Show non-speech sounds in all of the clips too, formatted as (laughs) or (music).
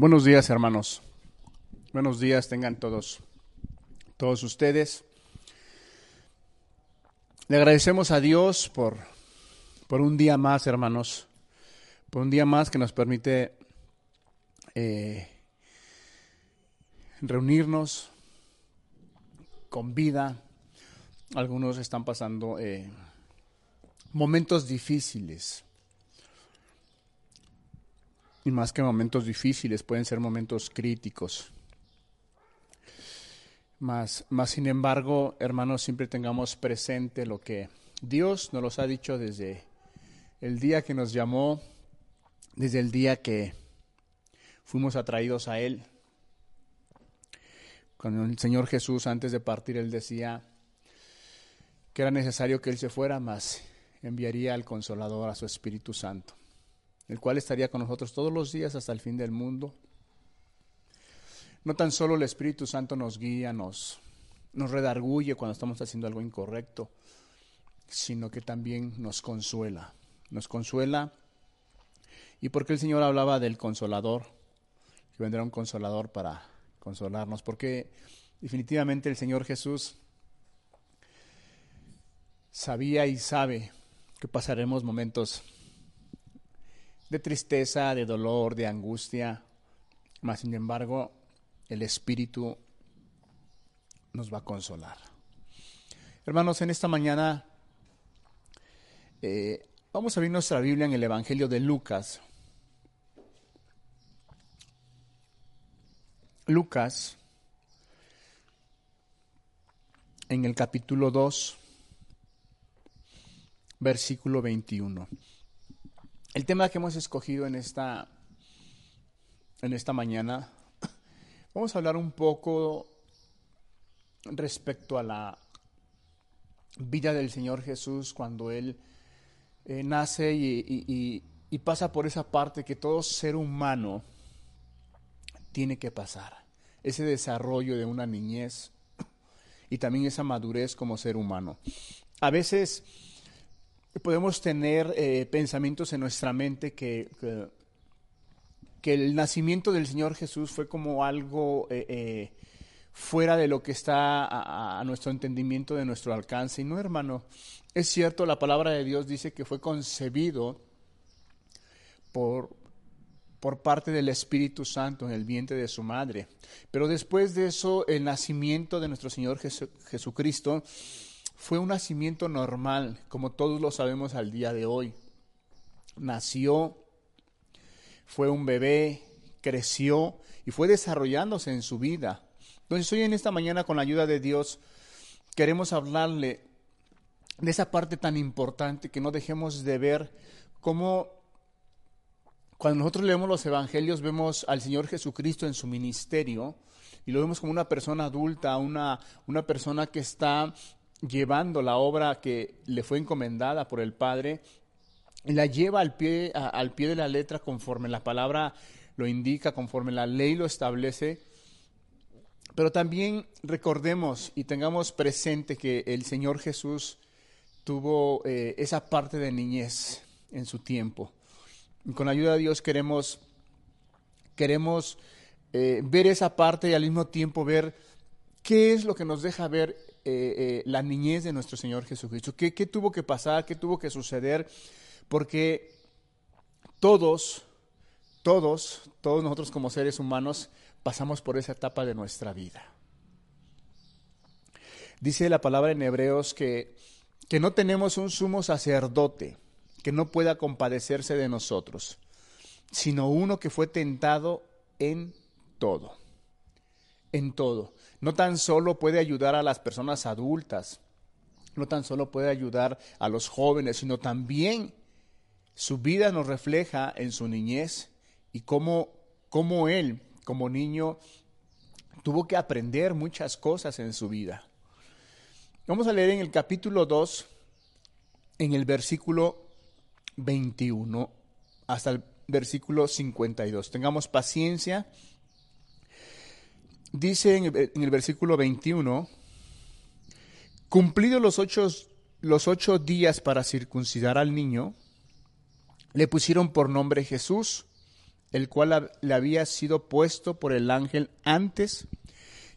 Buenos días, hermanos. Buenos días tengan todos, todos ustedes. Le agradecemos a Dios por, por un día más, hermanos, por un día más que nos permite eh, reunirnos con vida. Algunos están pasando eh, momentos difíciles y más que momentos difíciles, pueden ser momentos críticos. Más, más sin embargo, hermanos, siempre tengamos presente lo que Dios nos los ha dicho desde el día que nos llamó, desde el día que fuimos atraídos a Él. Cuando el Señor Jesús, antes de partir, Él decía que era necesario que Él se fuera, más enviaría al Consolador, a su Espíritu Santo el cual estaría con nosotros todos los días hasta el fin del mundo. No tan solo el Espíritu Santo nos guía, nos, nos redarguye cuando estamos haciendo algo incorrecto, sino que también nos consuela. Nos consuela. ¿Y porque el Señor hablaba del consolador? Que vendrá un consolador para consolarnos. Porque definitivamente el Señor Jesús sabía y sabe que pasaremos momentos de tristeza, de dolor, de angustia, mas sin embargo el Espíritu nos va a consolar. Hermanos, en esta mañana eh, vamos a abrir nuestra Biblia en el Evangelio de Lucas. Lucas, en el capítulo 2, versículo 21. El tema que hemos escogido en esta, en esta mañana, (clears throat) vamos a hablar un poco respecto a la vida del Señor Jesús cuando Él eh, nace y, y pasa por esa parte que todo ser humano tiene que pasar, ese desarrollo de una niñez (clears throat) y también esa madurez como ser humano. A veces podemos tener eh, pensamientos en nuestra mente que, que, el nacimiento del Señor Jesús fue como algo eh, eh, fuera de lo que está a, a, nuestro entendimiento, de nuestro alcance. Y no, hermano, es cierto, la palabra de Dios dice que fue concebido por, por parte del Espíritu Santo en el vientre de su madre. Pero después de eso, el nacimiento de nuestro Señor Jesucristo fue un nacimiento normal, como todos lo sabemos al día de hoy. Nació, fue un bebé, creció y fue desarrollándose en su vida. Entonces hoy en esta mañana con la ayuda de Dios queremos hablarle de esa parte tan importante que no dejemos de ver cómo cuando nosotros leemos los evangelios vemos al Señor Jesucristo en su ministerio y lo vemos como una persona adulta, una, una persona que está llevando la obra que le fue encomendada por el Padre, la lleva al pie, al pie de la letra conforme la palabra lo indica, conforme la ley lo establece. Pero también recordemos y tengamos presente que el Señor Jesús tuvo eh, esa parte de niñez en su tiempo. Y con la ayuda de Dios queremos, queremos eh, ver esa parte y al mismo tiempo ver qué es lo que nos deja ver eh, eh, la niñez de nuestro Señor Jesucristo. ¿Qué, ¿Qué tuvo que pasar? ¿Qué tuvo que suceder? Porque todos, todos, todos nosotros como seres humanos pasamos por esa etapa de nuestra vida. Dice la palabra en Hebreos que, que no tenemos un sumo sacerdote que no pueda compadecerse de nosotros, sino uno que fue tentado en todo, en todo no tan solo puede ayudar a las personas adultas, no tan solo puede ayudar a los jóvenes, sino también su vida nos refleja en su niñez y cómo, cómo él, como niño, tuvo que aprender muchas cosas en su vida. Vamos a leer en el capítulo 2, en el versículo 21 hasta el versículo 52. Tengamos paciencia dice en el, versículo 21, cumplidos los ocho, los ocho días para circuncidar al niño, le pusieron por nombre Jesús, el cual le había sido puesto por el ángel antes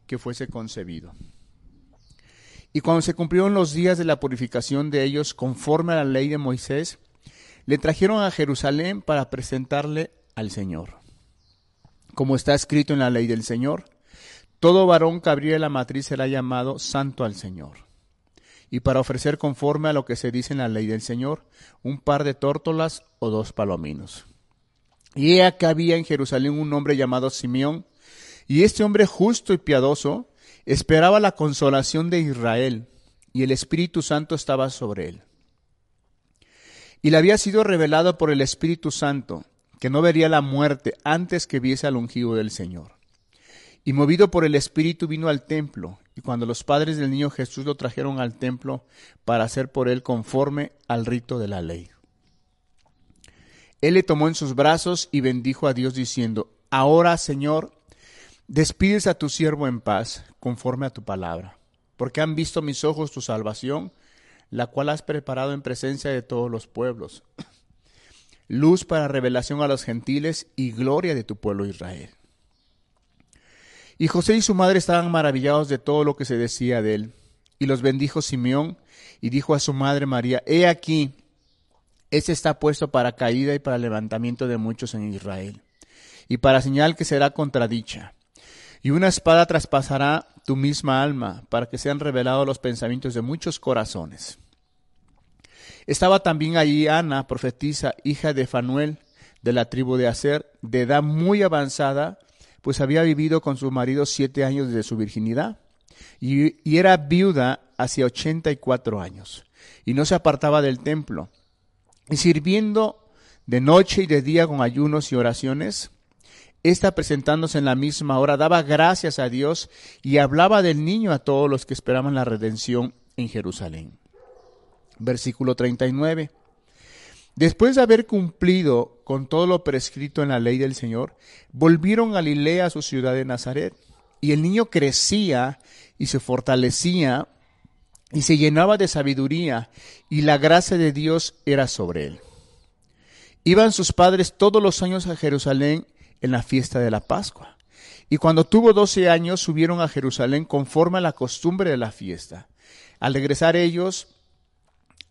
que fuese concebido. Y cuando se cumplieron los días de la purificación de ellos conforme a la ley de Moisés, le trajeron a Jerusalén para presentarle al Señor. Como está escrito en la ley del Señor, todo varón que abriera la matriz será llamado santo al Señor. Y para ofrecer conforme a lo que se dice en la ley del Señor, un par de tórtolas o dos palominos. Y he que había en Jerusalén un hombre llamado Simeón, y este hombre justo y piadoso esperaba la consolación de Israel, y el Espíritu Santo estaba sobre él. Y le había sido revelado por el Espíritu Santo que no vería la muerte antes que viese al ungido del Señor. Y movido por el Espíritu vino al templo, y cuando los padres del niño Jesús lo trajeron al templo para hacer por él conforme al rito de la ley. Él le tomó en sus brazos y bendijo a Dios diciendo, Ahora, Señor, despides a tu siervo en paz, conforme a tu palabra, porque han visto mis ojos tu salvación, la cual has preparado en presencia de todos los pueblos, (clears throat) luz para revelación a los gentiles y gloria de tu pueblo Israel. Y José y su madre estaban maravillados de todo lo que se decía de él. Y los bendijo Simeón y dijo a su madre María, He aquí, este está puesto para caída y para levantamiento de muchos en Israel, y para señal que será contradicha. Y una espada traspasará tu misma alma, para que sean revelados los pensamientos de muchos corazones. Estaba también allí Ana, profetisa, hija de Fanuel, de la tribu de Aser, de edad muy avanzada, pues había vivido con su marido siete años desde su virginidad, y, y era viuda hacia ochenta y cuatro años, y no se apartaba del templo y sirviendo de noche y de día con ayunos y oraciones, esta presentándose en la misma hora daba gracias a Dios y hablaba del niño a todos los que esperaban la redención en Jerusalén. Versículo 39. Después de haber cumplido con todo lo prescrito en la ley del Señor, volvieron a Galilea a su ciudad de Nazaret. Y el niño crecía y se fortalecía y se llenaba de sabiduría, y la gracia de Dios era sobre él. Iban sus padres todos los años a Jerusalén en la fiesta de la Pascua. Y cuando tuvo doce años subieron a Jerusalén conforme a la costumbre de la fiesta. Al regresar ellos,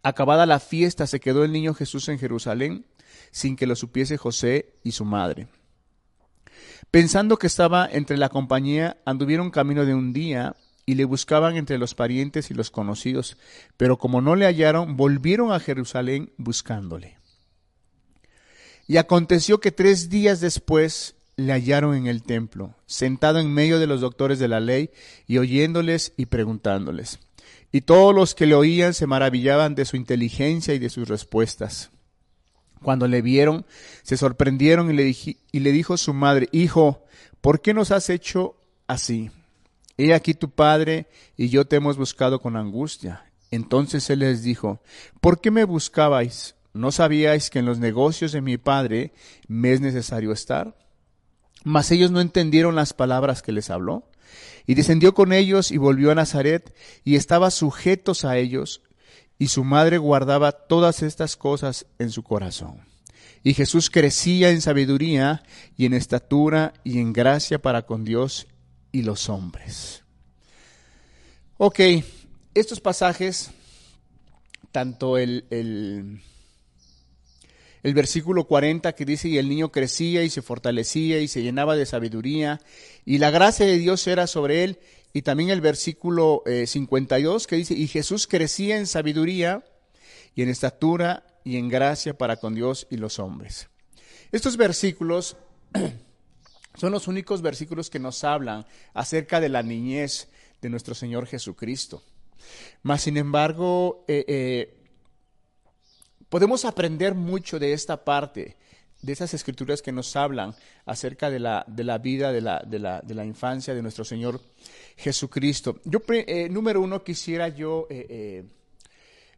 acabada la fiesta, se quedó el niño Jesús en Jerusalén sin que lo supiese José y su madre. Pensando que estaba entre la compañía, anduvieron camino de un día y le buscaban entre los parientes y los conocidos, pero como no le hallaron, volvieron a Jerusalén buscándole. Y aconteció que tres días después le hallaron en el templo, sentado en medio de los doctores de la ley, y oyéndoles y preguntándoles. Y todos los que le oían se maravillaban de su inteligencia y de sus respuestas. Cuando le vieron, se sorprendieron y le, y le dijo su madre, Hijo, ¿por qué nos has hecho así? He aquí tu padre y yo te hemos buscado con angustia. Entonces él les dijo, ¿por qué me buscabais? ¿No sabíais que en los negocios de mi padre me es necesario estar? Mas ellos no entendieron las palabras que les habló. Y descendió con ellos y volvió a Nazaret y estaba sujetos a ellos, y su madre guardaba todas estas cosas en su corazón. Y Jesús crecía en sabiduría y en estatura y en gracia para con Dios y los hombres. Ok, estos pasajes, tanto el, el, el, versículo 40 que dice, y el niño crecía y se fortalecía y se llenaba de sabiduría, y la gracia de Dios era sobre él, y también el versículo 52 eh, que dice, y Jesús crecía en sabiduría y en estatura y en gracia para con Dios y los hombres. Estos versículos (clears throat) son los únicos versículos que nos hablan acerca de la niñez de nuestro Señor Jesucristo. Mas, sin embargo, eh, eh, podemos aprender mucho de esta parte, de esas escrituras que nos hablan acerca de la, de la vida, de la, de, la, de la, infancia de nuestro Señor Jesucristo. Yo, eh, número uno, quisiera yo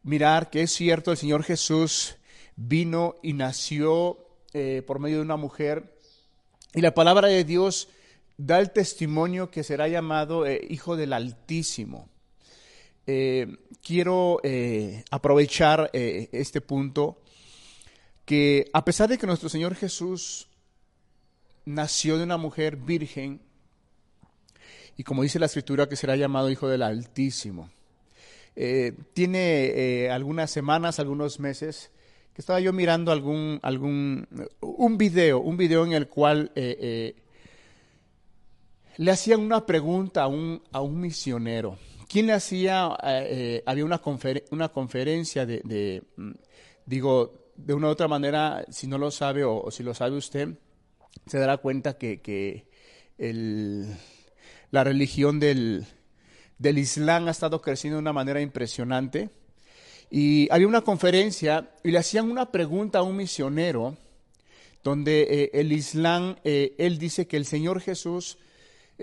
mirar que es cierto, el Señor Jesús vino y nació por medio de una mujer y la palabra de Dios da el testimonio que será llamado eh, Hijo del Altísimo. Eh, quiero eh, aprovechar este punto que a pesar de que nuestro Señor Jesús nació de una mujer virgen y como dice la escritura que será llamado Hijo del Altísimo. Eh, tiene eh, algunas semanas, algunos meses, que estaba yo mirando algún, algún, un video, un video en el cual eh, le hacían una pregunta a un, a un misionero. ¿Quién le hacía? había una, una conferencia de, mm, digo, de una u otra manera, si no lo sabe o, si lo sabe usted, se dará cuenta que, que el, la religión del, del Islam ha estado creciendo de una manera impresionante. Y había una conferencia y le hacían una pregunta a un misionero donde eh, el Islam, eh, él dice que el Señor Jesús eh,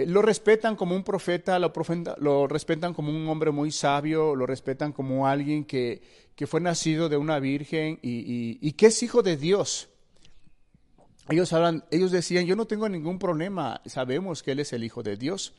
lo respetan como un profeta lo, lo, respetan como un hombre muy sabio, lo respetan como alguien que, que fue nacido de una virgen y, y, que es hijo de Dios. Ellos, hablan, ellos decían, yo no tengo ningún problema, sabemos que Él es el Hijo de Dios.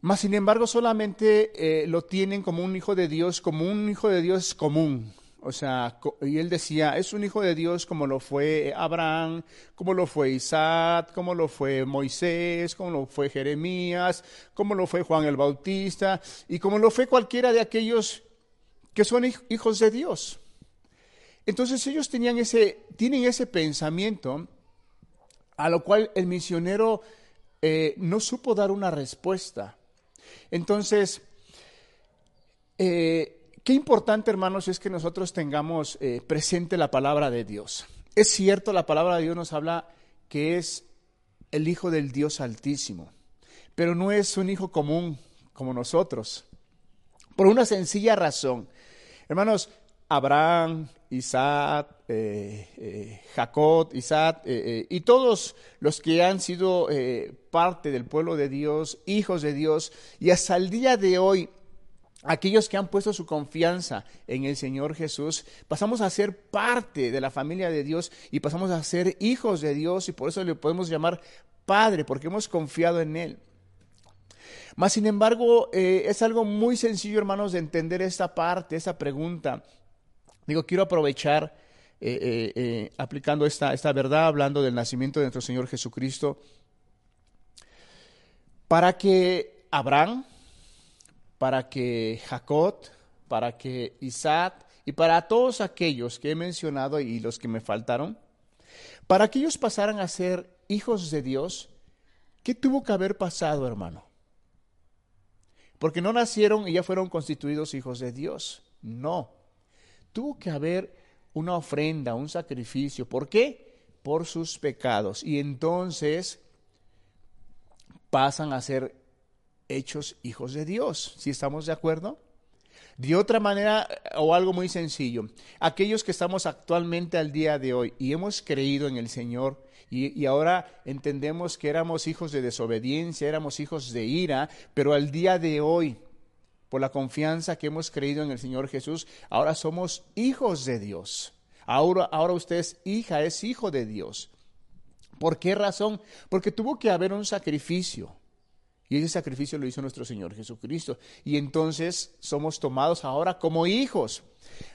Mas, sin embargo, solamente eh, lo tienen como un Hijo de Dios, como un Hijo de Dios común. O sea, y él decía, es un hijo de Dios como lo fue Abraham, como lo fue Isaac, como lo fue Moisés, como lo fue Jeremías, como lo fue Juan el Bautista, y como lo fue cualquiera de aquellos que son hijos de Dios. Entonces ellos tenían ese, tienen ese pensamiento, a lo cual el misionero eh, no supo dar una respuesta. Entonces, eh, qué importante, hermanos, es que nosotros tengamos eh, presente la palabra de Dios. Es cierto, la palabra de Dios nos habla que es el Hijo del Dios Altísimo, pero no es un hijo común como nosotros, por una sencilla razón. Hermanos, Abraham, Isaac, eh, eh, Jacob, Isaac y todos los que han sido parte del pueblo de Dios, hijos de Dios, y hasta el día de hoy, aquellos que han puesto su confianza en el Señor Jesús, pasamos a ser parte de la familia de Dios y pasamos a ser hijos de Dios y por eso le podemos llamar Padre, porque hemos confiado en Él. Mas, sin embargo, es algo muy sencillo, hermanos, de entender esta parte, esta pregunta. Digo, quiero aprovechar eh, eh, eh, aplicando esta, esta verdad, hablando del nacimiento de nuestro Señor Jesucristo, para que Abraham, para que Jacob, para que Isaac y para todos aquellos que he mencionado y los que me faltaron, para que ellos pasaran a ser hijos de Dios, ¿qué tuvo que haber pasado, hermano? Porque no nacieron y ya fueron constituidos hijos de Dios. No tuvo que haber una ofrenda, un sacrificio. ¿Por qué? Por sus pecados. Y entonces pasan a ser hechos hijos de Dios. ¿Sí estamos de acuerdo? De otra manera, o algo muy sencillo, aquellos que estamos actualmente al día de hoy y hemos creído en el Señor y, y, ahora entendemos que éramos hijos de desobediencia, éramos hijos de ira, pero al día de hoy por la confianza que hemos creído en el Señor Jesús, ahora somos hijos de Dios. Ahora, ahora usted es hija, es hijo de Dios. ¿Por qué razón? Porque tuvo que haber un sacrificio. Y ese sacrificio lo hizo nuestro Señor Jesucristo. Y entonces somos tomados ahora como hijos.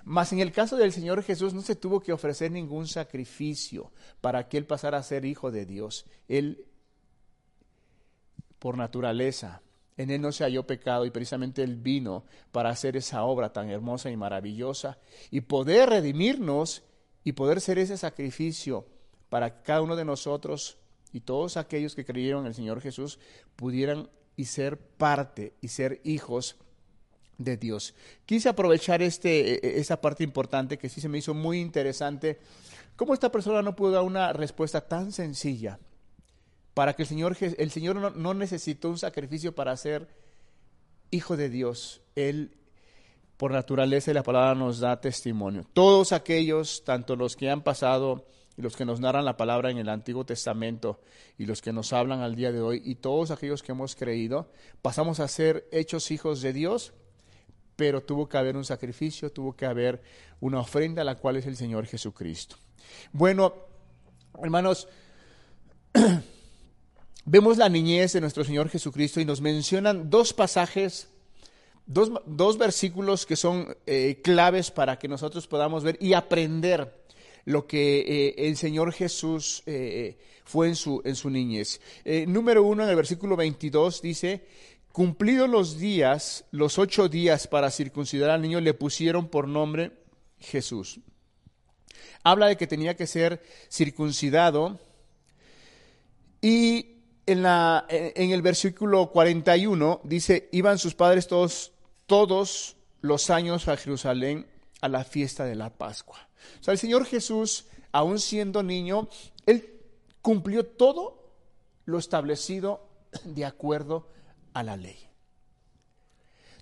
Mas en el caso del Señor Jesús no se tuvo que ofrecer ningún sacrificio para que Él pasara a ser hijo de Dios. Él, por naturaleza, en él no se halló pecado y precisamente él vino para hacer esa obra tan hermosa y maravillosa y poder redimirnos y poder ser ese sacrificio para cada uno de nosotros y todos aquellos que creyeron en el Señor Jesús pudieran y ser parte y ser hijos de Dios. Quise aprovechar este, e, e, esa parte importante que sí se me hizo muy interesante. ¿Cómo esta persona no pudo dar una respuesta tan sencilla? para que el Señor, el Señor no, necesitó un sacrificio para ser hijo de Dios. Él, por naturaleza, y la palabra nos da testimonio. Todos aquellos, tanto los que han pasado y los que nos narran la palabra en el Antiguo Testamento y los que nos hablan al día de hoy y todos aquellos que hemos creído, pasamos a ser hechos hijos de Dios, pero tuvo que haber un sacrificio, tuvo que haber una ofrenda, la cual es el Señor Jesucristo. Bueno, hermanos, (clears throat) vemos la niñez de nuestro Señor Jesucristo y nos mencionan dos pasajes, dos, dos versículos que son eh, claves para que nosotros podamos ver y aprender lo que eh, el Señor Jesús eh, fue en su, en su niñez. número uno, en el versículo 22 dice, cumplidos los días, los ocho días para circuncidar al niño, le pusieron por nombre Jesús. Habla de que tenía que ser circuncidado y en, la, en el versículo 41 dice, iban sus padres todos, todos los años a Jerusalén a la fiesta de la Pascua. O sea, el Señor Jesús, aún siendo niño, Él cumplió todo lo establecido de acuerdo a la ley.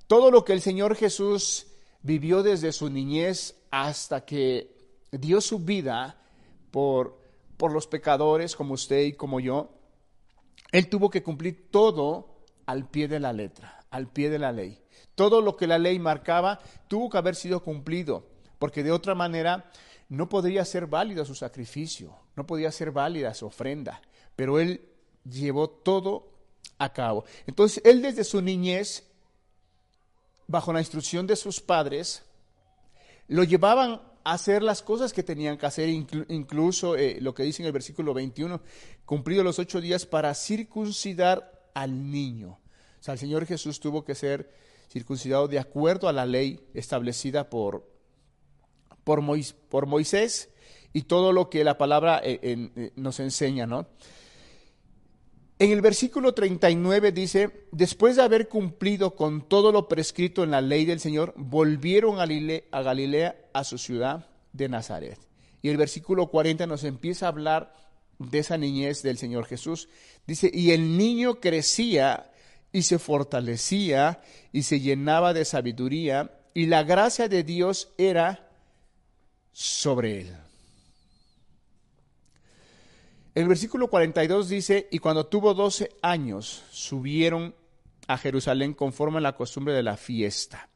Todo lo que el Señor Jesús vivió desde su niñez hasta que dio su vida por, por los pecadores como usted y como yo, Él tuvo que cumplir todo al pie de la letra, al pie de la ley. Todo lo que la ley marcaba tuvo que haber sido cumplido, porque de otra manera no podría ser válido su sacrificio, no podía ser válida su ofrenda, pero él llevó todo a cabo. Entonces, él desde su niñez, bajo la instrucción de sus padres, lo llevaban a hacer las cosas que tenían que hacer, incluso eh, lo que dice en el versículo 21, cumplido los ocho días para circuncidar al niño. O sea, el Señor Jesús tuvo que ser circuncidado de acuerdo a la ley establecida por, por, Moisés y todo lo que la palabra eh, eh, nos enseña, ¿no? En el versículo 39 dice, después de haber cumplido con todo lo prescrito en la ley del Señor, volvieron a Galilea, a su ciudad de Nazaret. Y el versículo 40 nos empieza a hablar de esa niñez del Señor Jesús. Dice, y el niño crecía y se fortalecía y se llenaba de sabiduría y la gracia de Dios era sobre él. El versículo 42 dice, y cuando tuvo 12 años, subieron a Jerusalén conforme a la costumbre de la fiesta.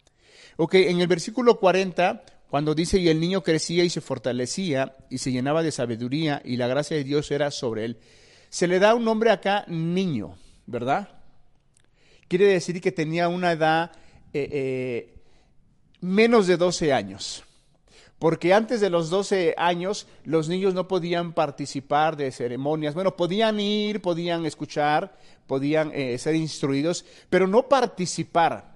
Ok, en el versículo 40, cuando dice, y el niño crecía y se fortalecía y se llenaba de sabiduría y la gracia de Dios era sobre él, se le da un nombre acá, niño, ¿verdad? Quiere decir que tenía una edad eh, eh, menos de 12 años. Porque antes de los 12 años los niños no podían participar de ceremonias. Bueno, podían ir, podían escuchar, podían eh, ser instruidos, pero no participar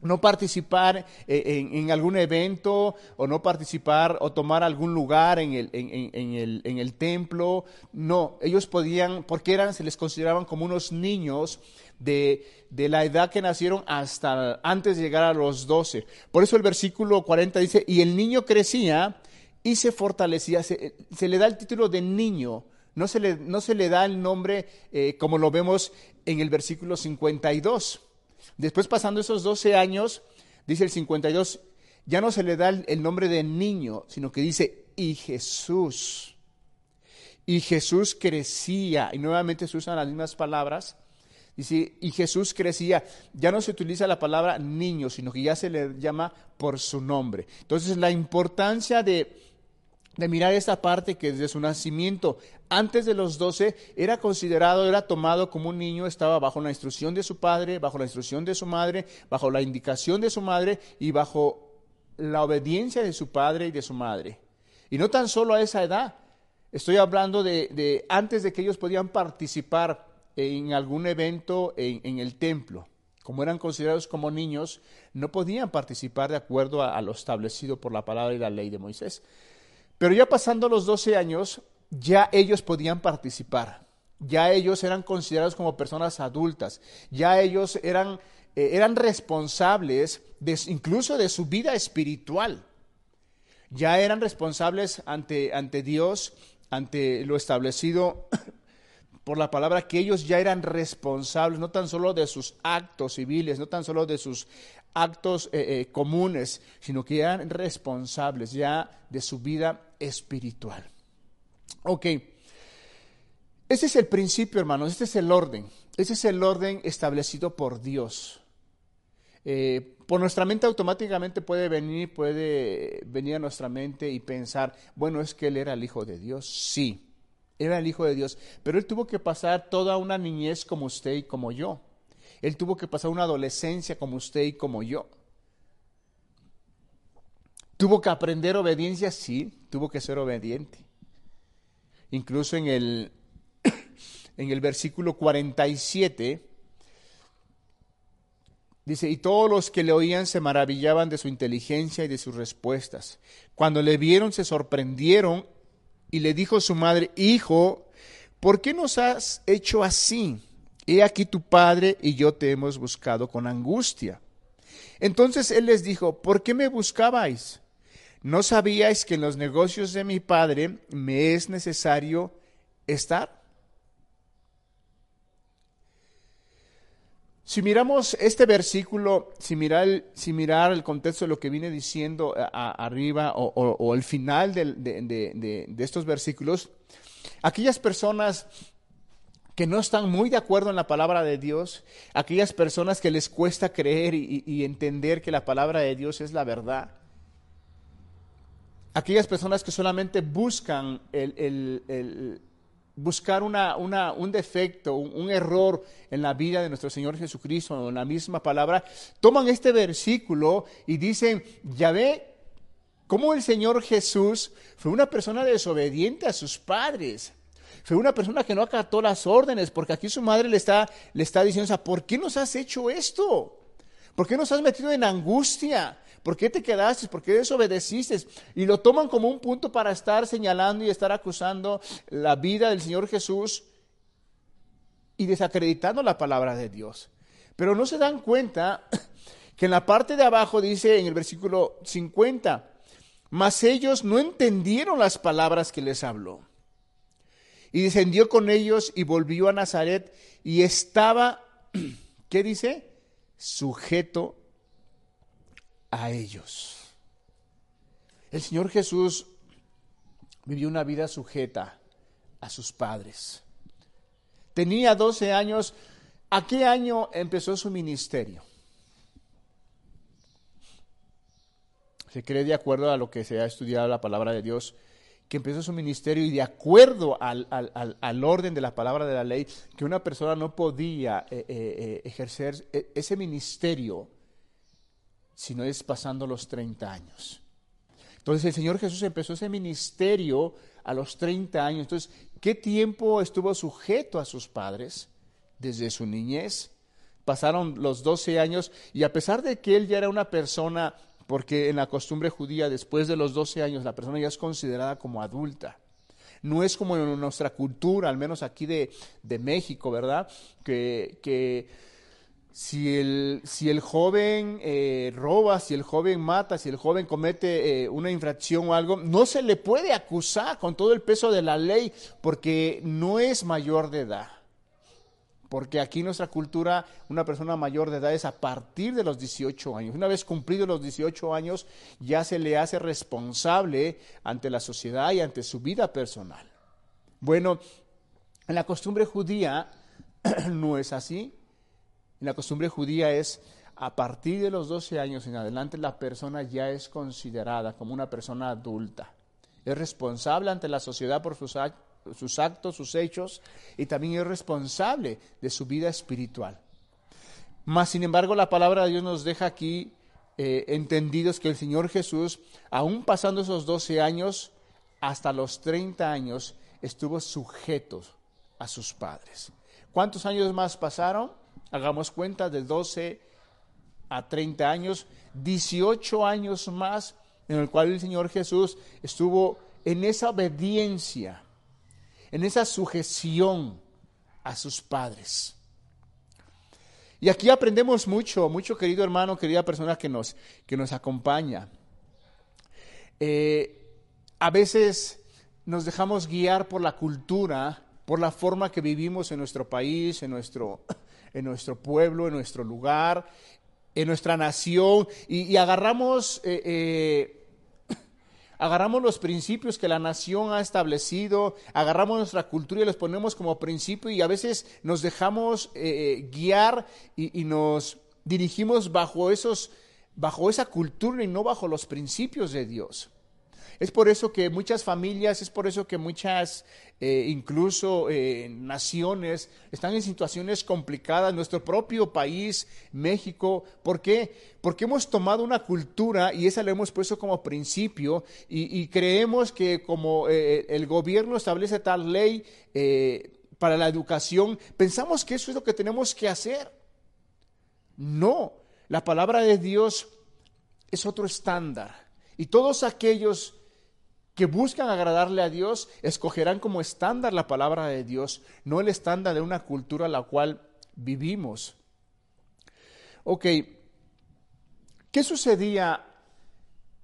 no participar en, algún evento o no participar o tomar algún lugar en el, el, en el templo. No, ellos podían, porque eran, se les consideraban como unos niños de, la edad que nacieron hasta antes de llegar a los 12. Por eso el versículo 40 dice, y el niño crecía y se fortalecía. Se, le da el título de niño, no se le, no se le da el nombre eh, como lo vemos en el versículo 52. Después pasando esos 12 años, dice el 52, ya no se le da el nombre de niño, sino que dice, y Jesús. Y Jesús crecía, y nuevamente se usan las mismas palabras, y Jesús crecía, ya no se utiliza la palabra niño, sino que ya se le llama por su nombre. Entonces la importancia de, de mirar esta parte que desde su nacimiento, antes de los doce, era considerado, era tomado como un niño, estaba bajo la instrucción de su padre, bajo la instrucción de su madre, bajo la indicación de su madre y bajo la obediencia de su padre y de su madre. Y no tan solo a esa edad, estoy hablando de, de antes de que ellos podían participar en algún evento en, el templo. Como eran considerados como niños, no podían participar de acuerdo a, lo establecido por la palabra y la ley de Moisés. Pero ya pasando los 12 años, ya ellos podían participar. Ya ellos eran considerados como personas adultas. Ya ellos eran, eh, eran responsables incluso de su vida espiritual. Ya eran responsables ante, ante Dios, ante lo establecido por la palabra que ellos ya eran responsables, no tan solo de sus actos civiles, no tan solo de sus actos eh, eh, comunes, sino que eran responsables ya de su vida espiritual. Ok, ese es el principio, hermanos, este es el orden, ese es el orden establecido por Dios. Eh, por nuestra mente automáticamente puede venir, puede venir a nuestra mente y pensar, bueno, es que él era el Hijo de Dios. Sí, era el Hijo de Dios, pero él tuvo que pasar toda una niñez como usted y como yo. Él tuvo que pasar una adolescencia como usted y como yo. ¿Tuvo que aprender obediencia? Sí, tuvo que ser obediente. Incluso en el, (coughs) en el versículo 47 dice, y todos los que le oían se maravillaban de su inteligencia y de sus respuestas. Cuando le vieron se sorprendieron y le dijo su madre, hijo, ¿por qué nos has hecho así? He aquí tu padre y yo te hemos buscado con angustia. Entonces él les dijo, ¿por qué me buscabais? ¿No sabíais que en los negocios de mi Padre me es necesario estar? Si miramos este versículo, si mirar el, si mirar el contexto de lo que viene diciendo arriba o, el final de, estos versículos, aquellas personas que no están muy de acuerdo en la palabra de Dios, aquellas personas que les cuesta creer y entender que la palabra de Dios es la verdad, aquellas personas que solamente buscan el, buscar un defecto, un, error en la vida de nuestro Señor Jesucristo, en la misma palabra, toman este versículo y dicen, ya ve cómo el Señor Jesús fue una persona desobediente a sus padres. Fue una persona que no acató las órdenes, porque aquí su madre le está, le está diciendo, ¿por qué nos has hecho esto? ¿Por qué nos has metido en angustia? ¿Por qué te quedaste? ¿Por qué desobedeciste? Y lo toman como un punto para estar señalando y estar acusando la vida del Señor Jesús y desacreditando la palabra de Dios. Pero no se dan cuenta (clears throat) que en la parte de abajo dice en el versículo 50, mas ellos no entendieron las palabras que les habló. Y descendió con ellos y volvió a Nazaret y estaba, (clears throat) ¿qué dice? Sujeto a ellos. El Señor Jesús vivió una vida sujeta a sus padres. Tenía 12 años. ¿A qué año empezó su ministerio? Se cree de acuerdo a lo que se ha estudiado la palabra de Dios, que empezó su ministerio y de acuerdo al, orden de la palabra de la ley, que una persona no podía eh, eh, eh, ejercer ese ministerio sino es pasando los 30 años. Entonces el Señor Jesús empezó ese ministerio a los 30 años. Entonces, ¿qué tiempo estuvo sujeto a sus padres? Desde su niñez. Pasaron los 12 años y a pesar de que él ya era una persona, porque en la costumbre judía después de los 12 años la persona ya es considerada como adulta. No es como en nuestra cultura, al menos aquí de, de México, ¿verdad? Que, que si el, si el joven eh, roba, si el joven mata, si el joven comete eh, una infracción o algo, no se le puede acusar con todo el peso de la ley porque no es mayor de edad. Porque aquí en nuestra cultura una persona mayor de edad es a partir de los 18 años. Una vez cumplidos los 18 años ya se le hace responsable ante la sociedad y ante su vida personal. Bueno, en la costumbre judía (clears throat) no es así. En la costumbre judía es a partir de los 12 años en adelante la persona ya es considerada como una persona adulta. Es responsable ante la sociedad por sus, actos, sus hechos y también es responsable de su vida espiritual. Mas, sin embargo, la palabra de Dios nos deja aquí eh, entendidos que el Señor Jesús, aún pasando esos 12 años, hasta los 30 años, estuvo sujeto a sus padres. ¿Cuántos años más pasaron? Hagamos cuenta de 12 a 30 años, 18 años más en el cual el Señor Jesús estuvo en esa obediencia, en esa sujeción a sus padres. Y aquí aprendemos mucho, mucho querido hermano, querida persona que nos, que nos acompaña. Eh, a veces nos dejamos guiar por la cultura, por la forma que vivimos en nuestro país, en nuestro, en nuestro pueblo, en nuestro lugar, en nuestra nación, y, agarramos, eh, eh, (clears throat) agarramos los principios que la nación ha establecido, agarramos nuestra cultura y los ponemos como principio y a veces nos dejamos eh, guiar y, y nos dirigimos bajo esos bajo esa cultura y no bajo los principios de Dios. Es por eso que muchas familias, es por eso que muchas, eh, incluso eh, naciones, están en situaciones complicadas. Nuestro propio país, México, ¿por qué? Porque hemos tomado una cultura y esa la hemos puesto como principio y, creemos que como eh, el gobierno establece tal ley para la educación, pensamos que eso es lo que tenemos que hacer. No, la palabra de Dios es otro estándar. Y todos aquellos que buscan agradarle a Dios escogerán como estándar la palabra de Dios, no el estándar de una cultura la cual vivimos. Ok, ¿qué sucedía?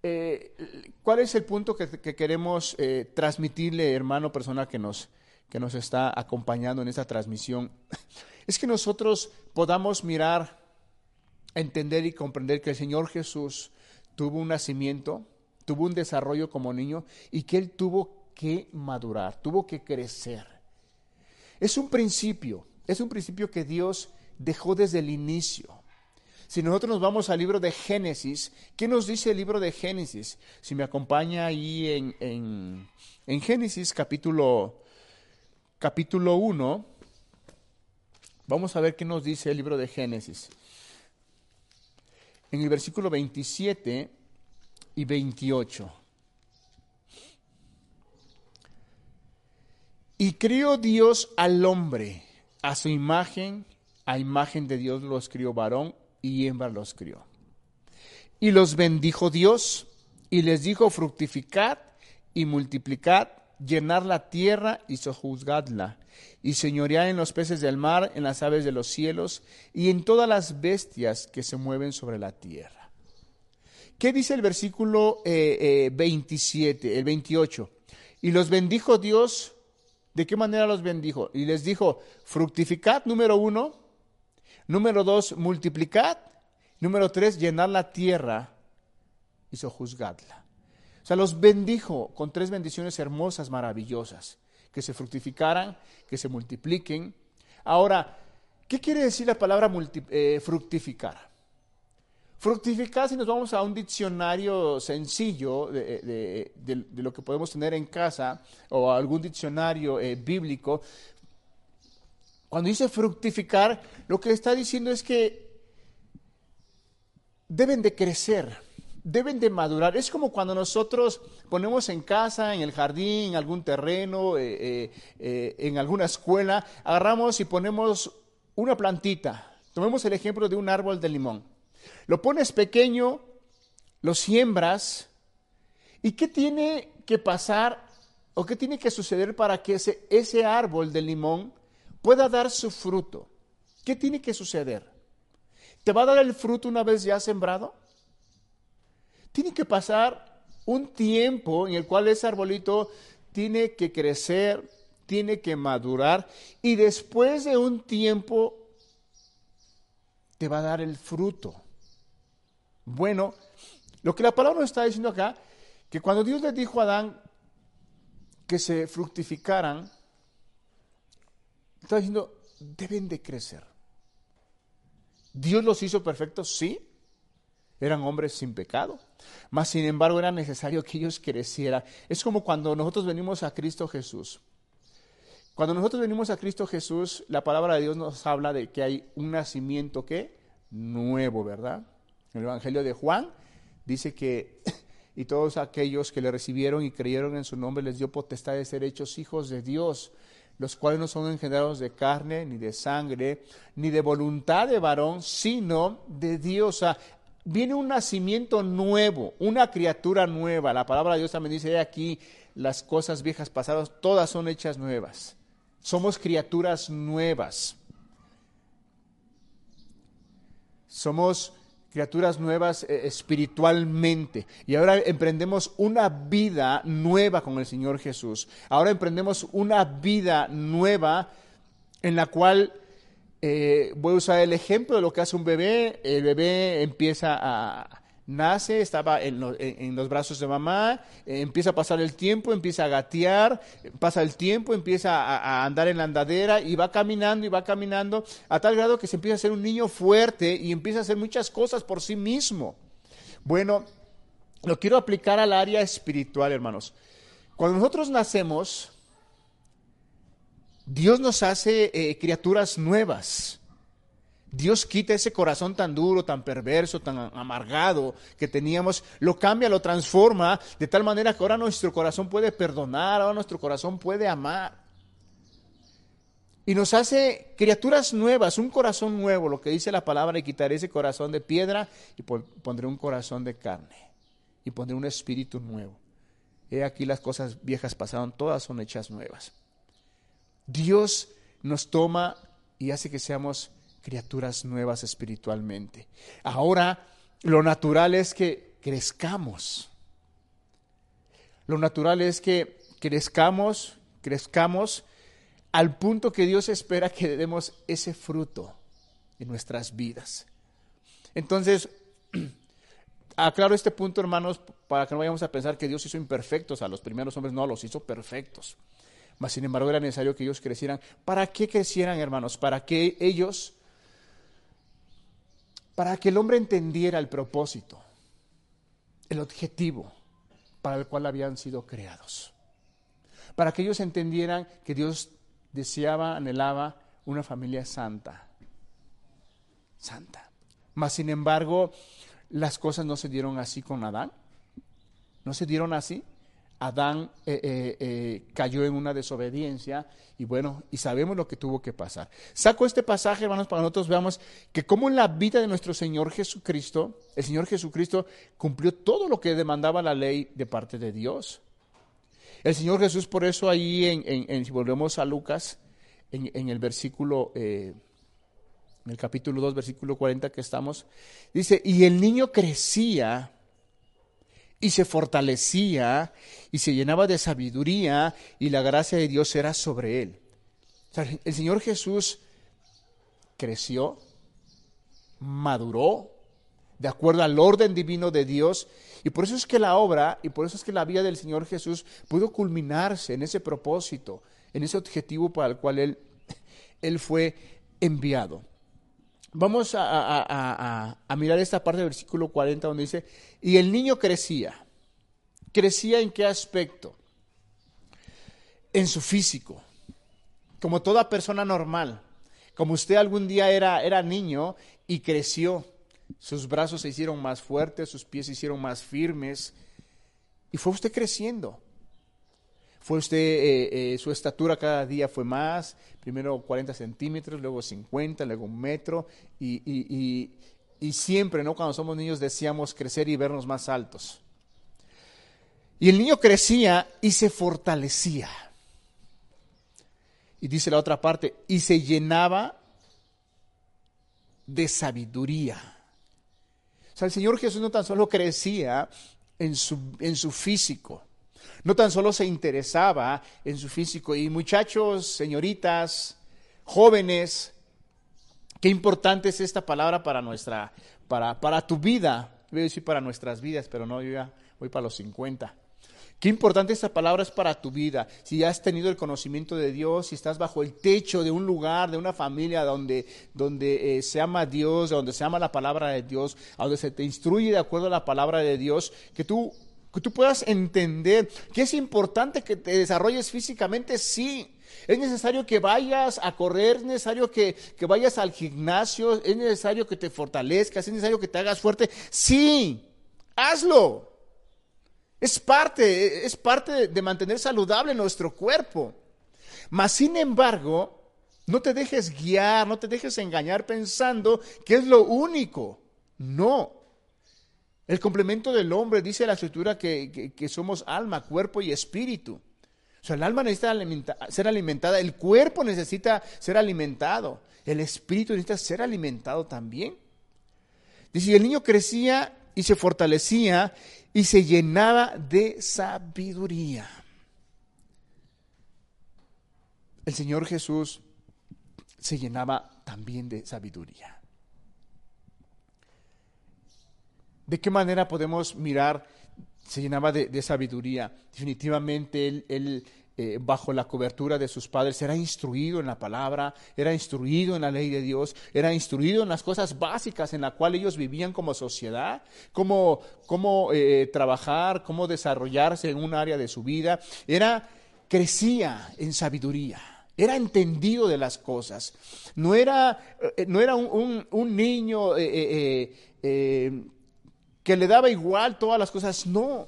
Eh, ¿Cuál es el punto que, queremos eh, transmitirle, hermano, persona que nos, que nos está acompañando en esta transmisión? (laughs) Es que nosotros podamos mirar entender y comprender que el Señor Jesús tuvo un nacimiento, tuvo un desarrollo como niño y que Él tuvo que madurar, tuvo que crecer. Es un principio, es un principio que Dios dejó desde el inicio. Si nosotros nos vamos al libro de Génesis, ¿qué nos dice el libro de Génesis? Si me acompaña ahí en, en, en Génesis capítulo, capítulo 1, vamos a ver qué nos dice el libro de Génesis en el versículo 27 y 28. Y crió Dios al hombre, a su imagen, a imagen de Dios los crió varón y hembra los crió. Y los bendijo Dios y les dijo, fructificad y multiplicad, llenar la tierra y sojuzgadla, y señorear en los peces del mar, en las aves de los cielos y en todas las bestias que se mueven sobre la tierra. ¿Qué dice el versículo 27, eh, eh, el 28? Y los bendijo Dios, ¿de qué manera los bendijo? Y les dijo, fructificad, número uno, número dos, multiplicad, número tres, llenar la tierra y sojuzgadla. O sea, los bendijo con tres bendiciones hermosas, maravillosas que se fructificaran, que se multipliquen. Ahora, ¿qué quiere decir la palabra eh, fructificar? Fructificar, si nos vamos a un diccionario sencillo de, lo que podemos tener en casa o algún diccionario eh, bíblico, cuando dice fructificar, lo que está diciendo es que deben de crecer, deben de madurar. Es como cuando nosotros ponemos en casa, en el jardín, en algún terreno, eh, eh, en alguna escuela, agarramos y ponemos una plantita. Tomemos el ejemplo de un árbol de limón. Lo pones pequeño, lo siembras, ¿y qué tiene que pasar o qué tiene que suceder para que ese, ese árbol de limón pueda dar su fruto? ¿Qué tiene que suceder? ¿Te va a dar el fruto una vez ya sembrado? tiene que pasar un tiempo en el cual ese arbolito tiene que crecer, tiene que madurar y después de un tiempo te va a dar el fruto. Bueno, lo que la palabra nos está diciendo acá, que cuando Dios le dijo a Adán que se fructificaran, está diciendo, deben de crecer. ¿Dios los hizo perfectos? Sí. Eran hombres sin pecado. Mas, sin embargo, era necesario que ellos crecieran. Es como cuando nosotros venimos a Cristo Jesús. Cuando nosotros venimos a Cristo Jesús, la palabra de Dios nos habla de que hay un nacimiento que nuevo, ¿verdad? En el Evangelio de Juan dice que (coughs) y todos aquellos que le recibieron y creyeron en su nombre les dio potestad de ser hechos hijos de Dios, los cuales no son engendrados de carne, ni de sangre, ni de voluntad de varón, sino de Dios viene un nacimiento nuevo, una criatura nueva. La palabra de Dios también dice, aquí las cosas viejas pasadas, todas son hechas nuevas. Somos criaturas nuevas. Somos criaturas nuevas eh, espiritualmente. Y ahora emprendemos una vida nueva con el Señor Jesús. Ahora emprendemos una vida nueva en la cual eh, voy a usar el ejemplo de lo que hace un bebé. El bebé empieza a, nace, estaba en, los brazos de mamá, eh, empieza a pasar el tiempo, empieza a gatear, pasa el tiempo, empieza a, a, andar en la andadera y va caminando y va caminando a tal grado que se empieza a ser un niño fuerte y empieza a hacer muchas cosas por sí mismo. Bueno, lo quiero aplicar al área espiritual, hermanos. Cuando nosotros nacemos, Dios nos hace eh, criaturas nuevas. Dios quita ese corazón tan duro, tan perverso, tan amargado que teníamos, lo cambia, lo transforma de tal manera que ahora nuestro corazón puede perdonar, ahora nuestro corazón puede amar. Y nos hace criaturas nuevas, un corazón nuevo, lo que dice la palabra, y quitaré ese corazón de piedra y pondré un corazón de carne y pondré un espíritu nuevo. He aquí las cosas viejas pasaron, todas son hechas nuevas. Dios nos toma y hace que seamos criaturas nuevas espiritualmente. Ahora, lo natural es que crezcamos. Lo natural es que crezcamos, crezcamos al punto que Dios espera que demos ese fruto en nuestras vidas. Entonces, (clears throat) aclaro este punto, hermanos, para que no vayamos a pensar que Dios hizo imperfectos a los primeros hombres, no, los hizo perfectos. Mas, sin embargo, era necesario que ellos crecieran. ¿Para qué crecieran, hermanos? Para que ellos para que el hombre entendiera el propósito, el objetivo para el cual habían sido creados. Para que ellos entendieran que Dios deseaba, anhelaba una familia santa. Santa. Mas, sin embargo, las cosas no se dieron así con Adán. No se dieron así. Adán eh, eh, eh, cayó en una desobediencia y bueno, y sabemos lo que tuvo que pasar. Saco este pasaje, hermanos, para nosotros veamos que como en la vida de nuestro Señor Jesucristo, el Señor Jesucristo cumplió todo lo que demandaba la ley de parte de Dios. El Señor Jesús, por eso ahí, en, si volvemos a Lucas, en, el versículo, en el capítulo 2, versículo 40 que estamos, dice, y el niño crecía y se fortalecía y se llenaba de sabiduría y la gracia de Dios era sobre él. el Señor Jesús creció, maduró de acuerdo al orden divino de Dios y por eso es que la obra y por eso es que la vida del Señor Jesús pudo culminarse en ese propósito, en ese objetivo para el cual él, (laughs) él fue enviado. Vamos a, mirar esta parte del versículo 40 donde dice, y el niño crecía. ¿Crecía en qué aspecto? En su físico, como toda persona normal. Como usted algún día era, era niño y creció, sus brazos se hicieron más fuertes, sus pies se hicieron más firmes, y fue usted creciendo fue usted, eh, eh, su estatura cada día fue más, primero 40 centímetros, luego 50, luego un metro, y, y, siempre, ¿no? Cuando somos niños deseamos crecer y vernos más altos. Y el niño crecía y se fortalecía. Y dice la otra parte, y se llenaba de sabiduría. O sea, el Señor Jesús no tan solo crecía en su, en su físico, no tan solo se interesaba en su físico. Y muchachos, señoritas, jóvenes, qué importante es esta palabra para nuestra, para, para tu vida. Voy a decir para nuestras vidas, pero no, yo ya voy para los 50. Qué importante esta palabra es para tu vida. Si ya has tenido el conocimiento de Dios, si estás bajo el techo de un lugar, de una familia donde, donde eh, se ama a Dios, donde se ama la palabra de Dios, donde se te instruye de acuerdo a la palabra de Dios, que tú que tú puedas entender que es importante que te desarrolles físicamente, sí. Es necesario que vayas a correr, es necesario que, que vayas al gimnasio, es necesario que te fortalezcas, es necesario que te hagas fuerte. Sí, hazlo. Es parte, es parte de mantener saludable nuestro cuerpo. Mas, sin embargo, no te dejes guiar, no te dejes engañar pensando que es lo único. No. El complemento del hombre, dice la escritura, que, somos alma, cuerpo y espíritu. O sea, el alma necesita ser alimentada, el cuerpo necesita ser alimentado, el espíritu necesita ser alimentado también. Dice, el niño crecía y se fortalecía y se llenaba de sabiduría. El Señor Jesús se llenaba también de sabiduría. ¿De qué manera podemos mirar? Se llenaba de, sabiduría. Definitivamente él, eh, bajo la cobertura de sus padres, era instruido en la palabra, era instruido en la ley de Dios, era instruido en las cosas básicas en las cuales ellos vivían como sociedad, cómo, cómo eh, trabajar, cómo desarrollarse en un área de su vida, era, crecía en sabiduría. Era entendido de las cosas. No era, eh, no era un, niño que le daba igual todas las cosas. No,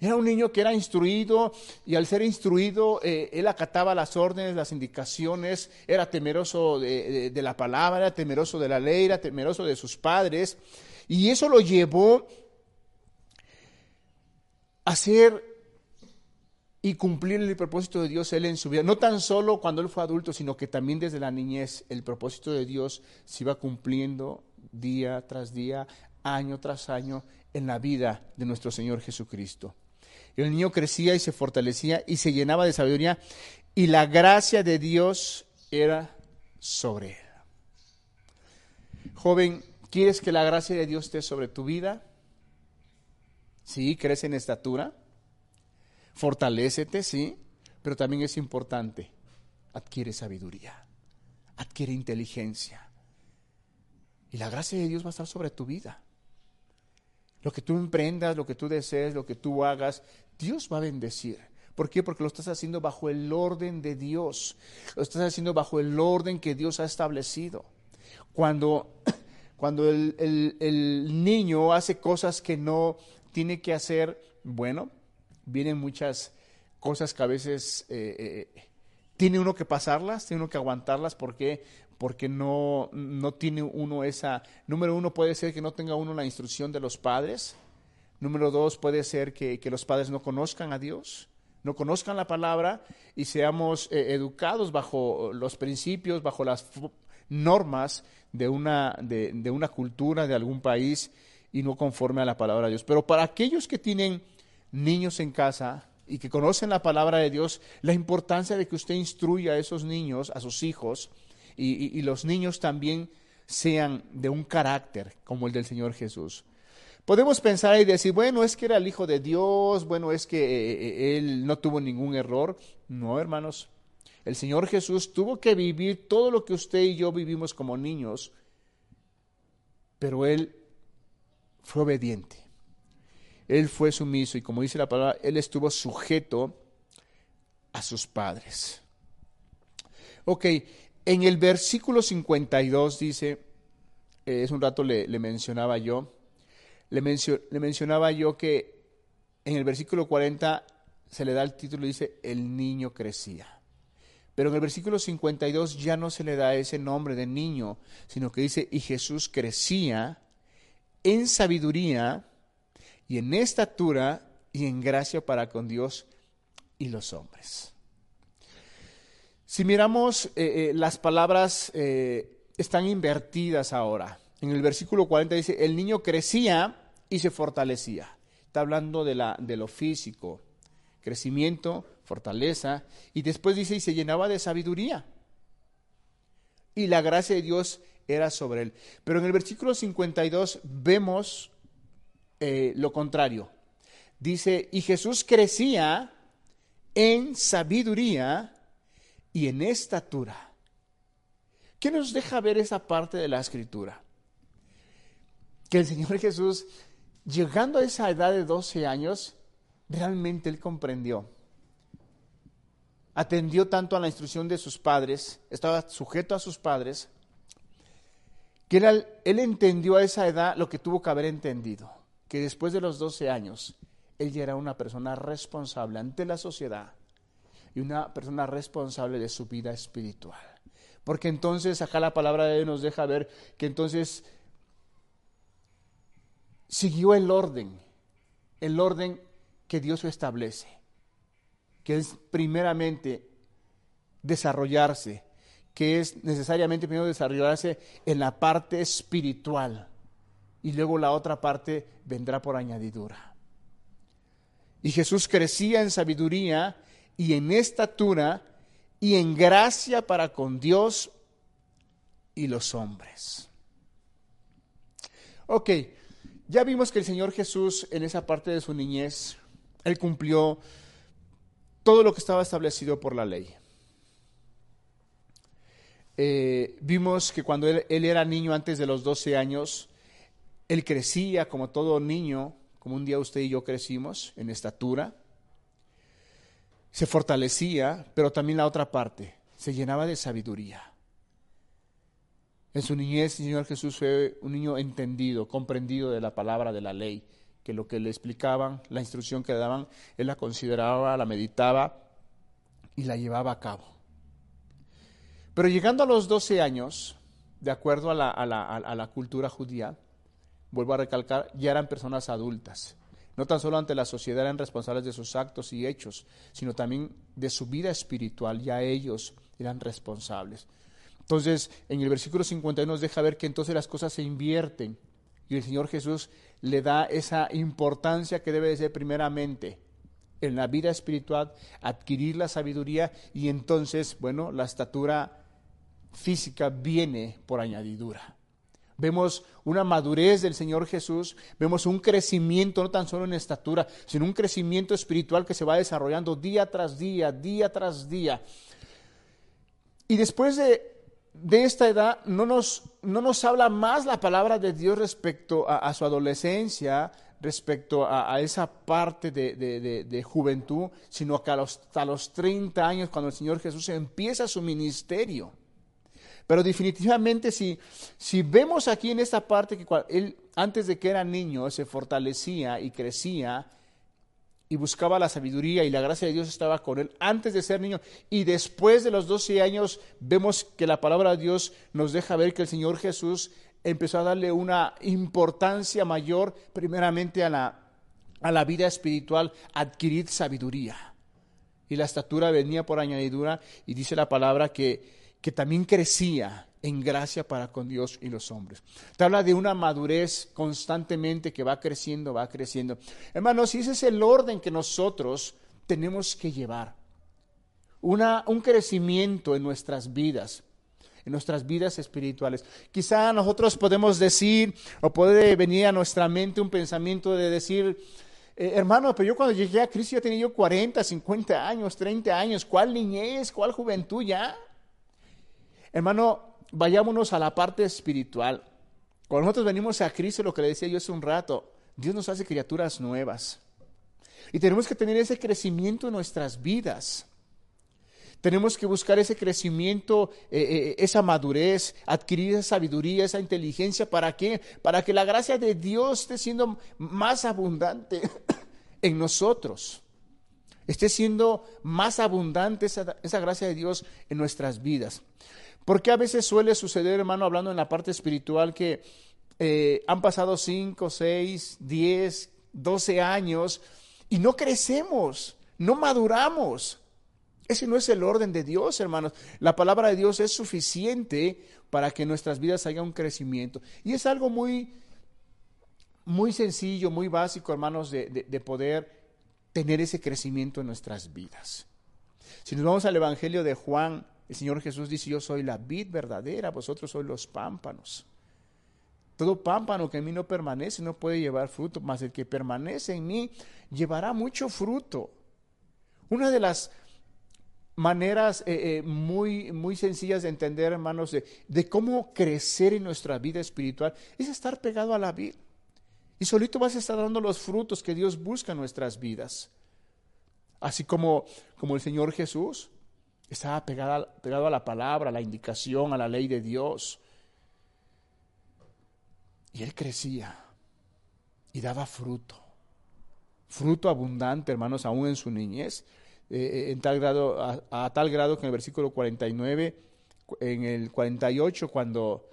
era un niño que era instruido y al ser instruido eh, él acataba las órdenes, las indicaciones, era temeroso de, la palabra, era temeroso de la ley, era temeroso de sus padres. Y eso lo llevó a ser y cumplir el propósito de Dios él en su vida. No tan solo cuando él fue adulto, sino que también desde la niñez el propósito de Dios se iba cumpliendo día tras día, año tras año en la vida de nuestro Señor Jesucristo. El niño crecía y se fortalecía y se llenaba de sabiduría y la gracia de Dios era sobre él. Joven, ¿quieres que la gracia de Dios esté sobre tu vida? Sí, crece en estatura, fortalécete, sí, pero también es importante, adquiere sabiduría, adquiere inteligencia. Y la gracia de Dios va a estar sobre tu vida. Lo que tú emprendas, lo que tú desees, lo que tú hagas, Dios va a bendecir. ¿Por qué? Porque lo estás haciendo bajo el orden de Dios. Lo estás haciendo bajo el orden que Dios ha establecido. Cuando, (clears throat) cuando el, niño hace cosas que no tiene que hacer, bueno, vienen muchas cosas que a veces eh, eh, tiene uno que pasarlas, tiene uno que aguantarlas. ¿Por qué? Porque no, no tiene uno esa... Número uno puede ser que no tenga uno la instrucción de los padres. Número dos puede ser que, los padres no conozcan a Dios, no conozcan la palabra y seamos eh, educados bajo los principios, bajo las normas de una, de, de una cultura, de algún país y no conforme a la palabra de Dios. Pero para aquellos que tienen niños en casa, y que conocen la palabra de Dios, la importancia de que usted instruya a esos niños, a sus hijos, y, los niños también sean de un carácter como el del Señor Jesús. Podemos pensar y decir, bueno, es que era el Hijo de Dios, bueno, es que eh, eh, Él no tuvo ningún error. No, hermanos, el Señor Jesús tuvo que vivir todo lo que usted y yo vivimos como niños, pero Él fue obediente. Él fue sumiso y como dice la palabra, Él estuvo sujeto a sus padres. Ok, en el versículo 52 dice, eh, es un rato le, mencionaba yo, le, le, mencionaba yo que en el versículo 40 se le da el título, dice, el niño crecía. Pero en el versículo 52 ya no se le da ese nombre de niño, sino que dice, y Jesús crecía en sabiduría y en estatura y en gracia para con Dios y los hombres. Si miramos, eh, eh, las palabras eh, están invertidas ahora. En el versículo 40 dice, el niño crecía y se fortalecía. Está hablando de, la, de lo físico, crecimiento, fortaleza, y después dice, y se llenaba de sabiduría. Y la gracia de Dios era sobre él. Pero en el versículo 52 vemos lo contrario. Dice, y Jesús crecía en sabiduría y en estatura. ¿Qué nos deja ver esa parte de la escritura? Que el Señor Jesús, llegando a esa edad de 12 años, realmente él comprendió. Atendió tanto a la instrucción de sus padres, estaba sujeto a sus padres, que él, entendió a esa edad lo que tuvo que haber entendido, que después de los 12 años, él ya era una persona responsable ante la sociedad, y una persona responsable de su vida espiritual. Porque entonces acá la palabra de Dios nos deja ver que entonces siguió el orden, el orden que Dios establece, que es primeramente desarrollarse, que es necesariamente primero desarrollarse en la parte espiritual y luego la otra parte vendrá por añadidura. Y Jesús crecía en sabiduría y en estatura y en gracia para con Dios y los hombres. Ok, ya vimos que el Señor Jesús en esa parte de su niñez, Él cumplió todo lo que estaba establecido por la ley. Eh, vimos que cuando él, era niño antes de los 12 años, él crecía como todo niño, como un día usted y yo crecimos en estatura, se fortalecía, pero también la otra parte, se llenaba de sabiduría. En su niñez, el Señor Jesús fue un niño entendido, comprendido de la palabra de la ley, que lo que le explicaban, la instrucción que le daban, él la consideraba, la meditaba y la llevaba a cabo. Pero llegando a los 12 años, de acuerdo a la, a la, a la cultura judía, vuelvo a recalcar, ya eran personas adultas. No tan solo ante la sociedad eran responsables de sus actos y hechos, sino también de su vida espiritual, ya ellos eran responsables. Entonces, en el versículo 51 nos deja ver que entonces las cosas se invierten y el Señor Jesús le da esa importancia que debe de ser primeramente en la vida espiritual, adquirir la sabiduría y entonces, bueno, la estatura física viene por añadidura. Vemos una madurez del Señor Jesús, vemos un crecimiento no tan solo en estatura, sino un crecimiento espiritual que se va desarrollando día tras día, día tras día. Y después de, de esta edad no nos, no nos, habla más la palabra de Dios respecto a, su adolescencia, respecto a, esa parte de, de, de, juventud, sino que a los, hasta los 30 años, cuando el Señor Jesús empieza su ministerio. Pero definitivamente si, si vemos aquí en esta parte que él antes de que era niño se fortalecía y crecía y buscaba la sabiduría y la gracia de Dios estaba con él antes de ser niño y después de los 12 años vemos que la palabra de Dios nos deja ver que el Señor Jesús empezó a darle una importancia mayor primeramente a la, a la vida espiritual, adquirir sabiduría. Y la estatura venía por añadidura y dice la palabra que que también crecía en gracia para con Dios y los hombres. Te habla de una madurez constantemente que va creciendo, va creciendo. Hermanos, y ese es el orden que nosotros tenemos que llevar. Un crecimiento en nuestras vidas, en nuestras vidas espirituales. Quizá nosotros podemos decir, o puede venir a nuestra mente un pensamiento de decir, eh, hermano, pero yo cuando llegué a Cristo ya tenía yo 40, 50 años, 30 años, ¿cuál niñez, cuál juventud ya? Hermano, vayámonos a la parte espiritual. Cuando nosotros venimos a Cristo, lo que le decía yo hace un rato, Dios nos hace criaturas nuevas. Y tenemos que tener ese crecimiento en nuestras vidas. Tenemos que buscar ese crecimiento, eh, eh, esa madurez, adquirir esa sabiduría, esa inteligencia. ¿Para qué? Para que la gracia de Dios esté siendo más abundante (coughs) en nosotros. Esté siendo más abundante esa gracia de Dios en nuestras vidas. Porque a veces suele suceder, hermano, hablando en la parte espiritual, que eh, han pasado 5, 6, 10, 12 años y no crecemos, no maduramos. Ese no es el orden de Dios, hermanos. La palabra de Dios es suficiente para que en nuestras vidas haya un crecimiento. Y es algo muy, muy sencillo, muy básico, hermanos, de, de poder tener ese crecimiento en nuestras vidas. Si nos vamos al Evangelio de Juan, el Señor Jesús dice, yo soy la vid verdadera, vosotros sois los pámpanos. Todo pámpano que en mí no permanece no puede llevar fruto, mas el que permanece en mí llevará mucho fruto. Una de las maneras eh, eh, muy, muy sencillas de entender, hermanos, de, de, cómo crecer en nuestra vida espiritual es estar pegado a la vid. Y solito vas a estar dando los frutos que Dios busca en nuestras vidas. Así como, como el Señor Jesús estaba pegado, pegado a la palabra, a la indicación, a la ley de Dios. Y él crecía y daba fruto. Fruto abundante, hermanos, aún en su niñez. Eh, eh, en tal grado, a, tal grado que en el versículo 49, en el 48, cuando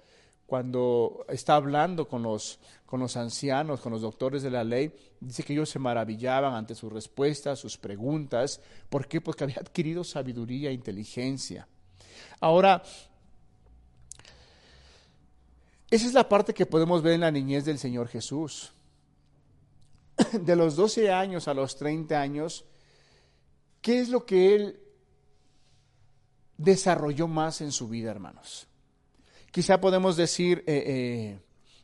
cuando está hablando con los, con los ancianos, con los doctores de la ley, dice que ellos se maravillaban ante sus respuestas, sus preguntas. ¿Por qué? Porque había adquirido sabiduría e inteligencia. Ahora, esa es la parte que podemos ver en la niñez del Señor Jesús. (coughs) De los 12 años a los 30 años, ¿qué es lo que Él desarrolló más en su vida, hermanos? Quizá podemos decir, eh, eh,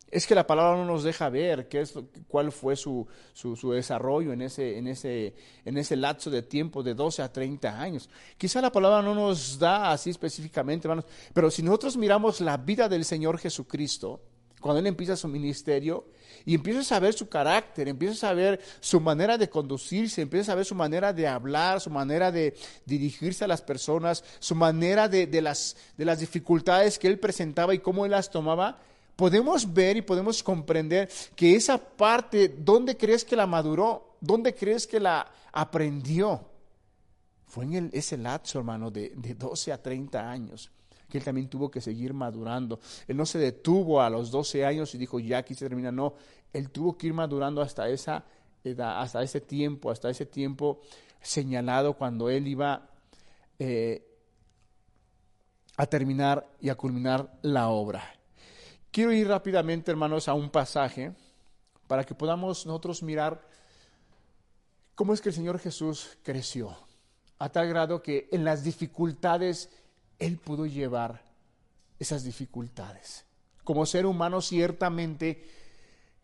Es que la palabra no nos deja ver qué es, cuál fue su, su, desarrollo en ese, en, ese, en ese lapso de tiempo de 12 a 30 años. Quizá la palabra no nos da así específicamente, hermanos, pero si nosotros miramos la vida del Señor Jesucristo, cuando Él empieza su ministerio y empiezas a ver su carácter, empiezas a ver su manera de conducirse, empiezas a ver su manera de hablar, su manera de dirigirse a las personas, su manera de, de, las, de las dificultades que Él presentaba y cómo Él las tomaba, podemos ver y podemos comprender que esa parte, ¿dónde crees que la maduró? ¿Dónde crees que la aprendió? Fue en el, ese lapso, hermano, de, de 12 a 30 años que él también tuvo que seguir madurando. Él no se detuvo a los 12 años y dijo, ya aquí se termina. No, él tuvo que ir madurando hasta esa edad, hasta ese tiempo, hasta ese tiempo señalado cuando él iba eh, a terminar y a culminar la obra. Quiero ir rápidamente, hermanos, a un pasaje para que podamos nosotros mirar cómo es que el Señor Jesús creció, a tal grado que en las dificultades él pudo llevar esas dificultades. Como ser humano ciertamente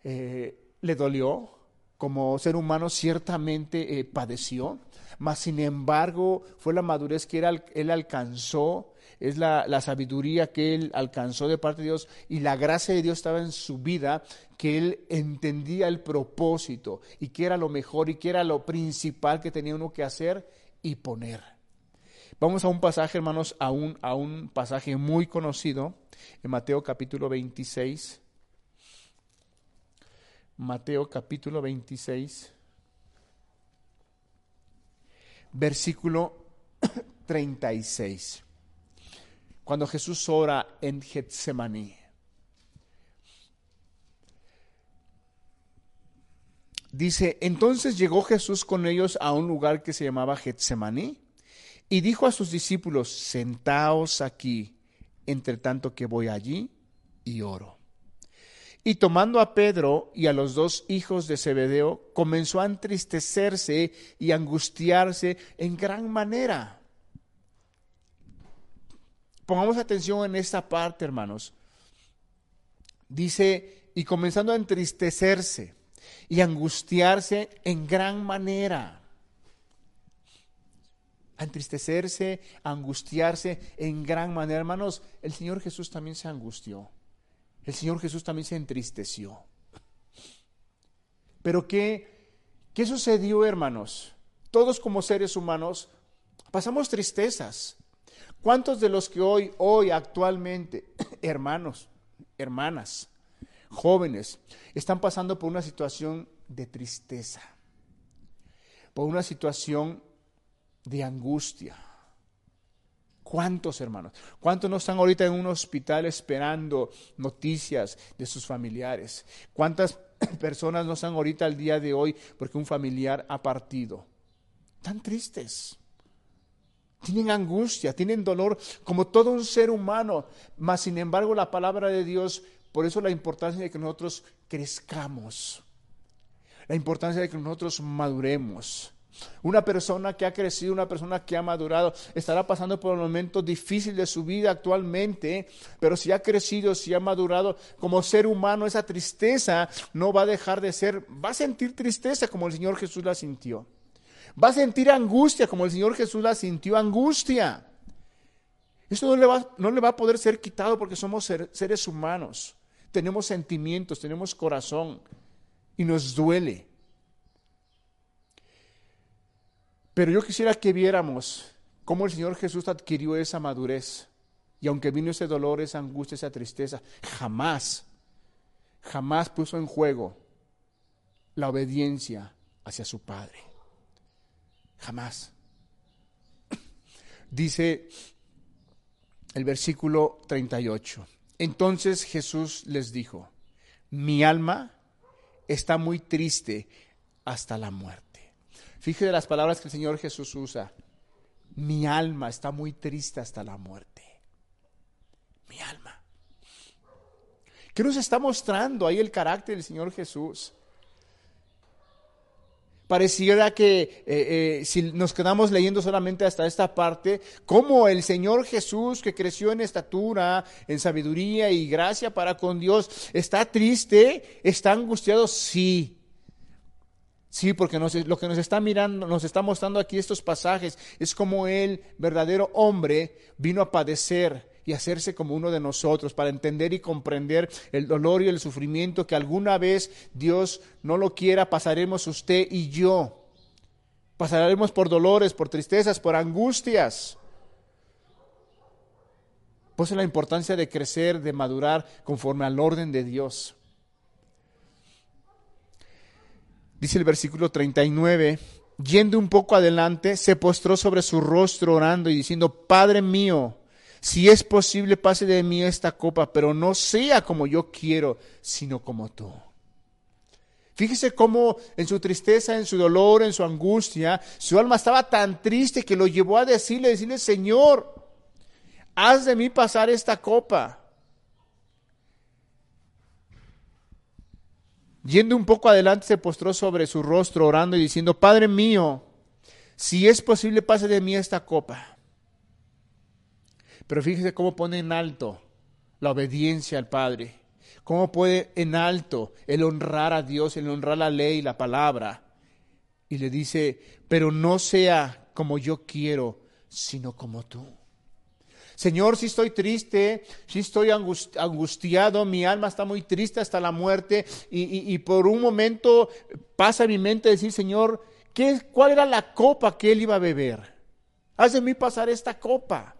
eh, le dolió, como ser humano ciertamente eh, padeció, mas sin embargo fue la madurez que él, alcanzó, es la, la, sabiduría que él alcanzó de parte de Dios y la gracia de Dios estaba en su vida, que él entendía el propósito y que era lo mejor y que era lo principal que tenía uno que hacer y poner. Vamos a un pasaje, hermanos, a un, a un pasaje muy conocido en Mateo capítulo 26. Mateo capítulo 26, versículo (coughs) 36. Cuando Jesús ora en Getsemaní. Dice, entonces llegó Jesús con ellos a un lugar que se llamaba Getsemaní y dijo a sus discípulos, sentaos aquí, entre tanto que voy allí y oro. Y tomando a Pedro y a los dos hijos de Zebedeo, comenzó a entristecerse y angustiarse en gran manera. Pongamos atención en esta parte, hermanos. Dice, y comenzando a entristecerse y angustiarse en gran manera entristecerse, angustiarse en gran manera. Hermanos, el Señor Jesús también se angustió. El Señor Jesús también se entristeció. Pero ¿qué, qué sucedió, hermanos? Todos como seres humanos pasamos tristezas. ¿Cuántos de los que hoy, hoy actualmente, (coughs) hermanos, hermanas, jóvenes, están pasando por una situación de tristeza? Por una situación de angustia. ¿Cuántos hermanos? ¿Cuántos no están ahorita en un hospital esperando noticias de sus familiares? ¿Cuántas (clears throat) personas no están ahorita al día de hoy porque un familiar ha partido? Tan tristes. Tienen angustia, tienen dolor como todo un ser humano. Mas, sin embargo, la palabra de Dios, por eso la importancia de que nosotros crezcamos. La importancia de que nosotros maduremos una persona que ha crecido, una persona que ha madurado, estará pasando por un momento difícil de su vida actualmente, pero si ha crecido, si ha madurado como ser humano, esa tristeza no va a dejar de ser, va a sentir tristeza como el Señor Jesús la sintió. Va a sentir angustia como el Señor Jesús la sintió, angustia. Eso no le va, no le va a poder ser quitado porque somos seres humanos. Tenemos sentimientos, tenemos corazón y nos duele. Pero yo quisiera que viéramos cómo el Señor Jesús adquirió esa madurez. Y aunque vino ese dolor, esa angustia, esa tristeza, jamás, jamás puso en juego la obediencia hacia su Padre. Jamás. (clears throat) Dice el versículo 38. Entonces Jesús les dijo, mi alma está muy triste hasta la muerte. Fíjese las palabras que el Señor Jesús usa. Mi alma está muy triste hasta la muerte. Mi alma. ¿Qué nos está mostrando ahí el carácter del Señor Jesús? pareciera que eh, eh, si nos quedamos leyendo solamente hasta esta parte, como el Señor Jesús que creció en estatura, en sabiduría y gracia para con Dios, está triste, está angustiado, sí. Sí, porque lo que nos está mirando, nos está mostrando aquí estos pasajes, es como el verdadero hombre vino a padecer y hacerse como uno de nosotros para entender y comprender el dolor y el sufrimiento que alguna vez Dios no lo quiera, pasaremos usted y yo. Pasaremos por dolores, por tristezas, por angustias. Pues la importancia de crecer, de madurar conforme al orden de Dios. Dice el versículo 39, yendo un poco adelante, se postró sobre su rostro orando y diciendo, Padre mío, si es posible, pase de mí esta copa, pero no sea como yo quiero, sino como tú. Fíjese cómo en su tristeza, en su dolor, en su angustia, su alma estaba tan triste que lo llevó a decirle, decirle, Señor, haz de mí pasar esta copa. Yendo un poco adelante, se postró sobre su rostro, orando y diciendo, Padre mío, si es posible, pase de mí esta copa. Pero fíjese cómo pone en alto la obediencia al Padre. Cómo puede en alto el honrar a Dios, el honrar la ley, la palabra. Y le dice, pero no sea como yo quiero, sino como tú. Señor, si estoy triste, si estoy angustiado, mi alma está muy triste hasta la muerte y, por un momento pasa mi mente decir, Señor, ¿qué, ¿cuál era la copa que él iba a beber? Haz de mí pasar esta copa.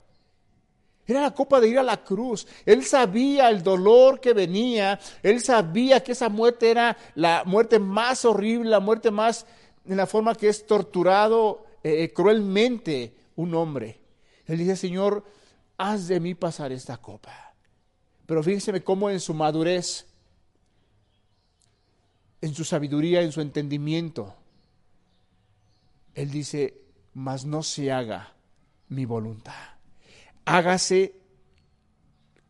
Era la copa de ir a la cruz. Él sabía el dolor que venía. Él sabía que esa muerte era la muerte más horrible, la muerte más en la forma que es torturado eh, eh, cruelmente un hombre. Él dice, Señor, haz de mí pasar esta copa. Pero fíjense cómo en su madurez, en su sabiduría, en su entendimiento, Él dice, mas no se haga mi voluntad hágase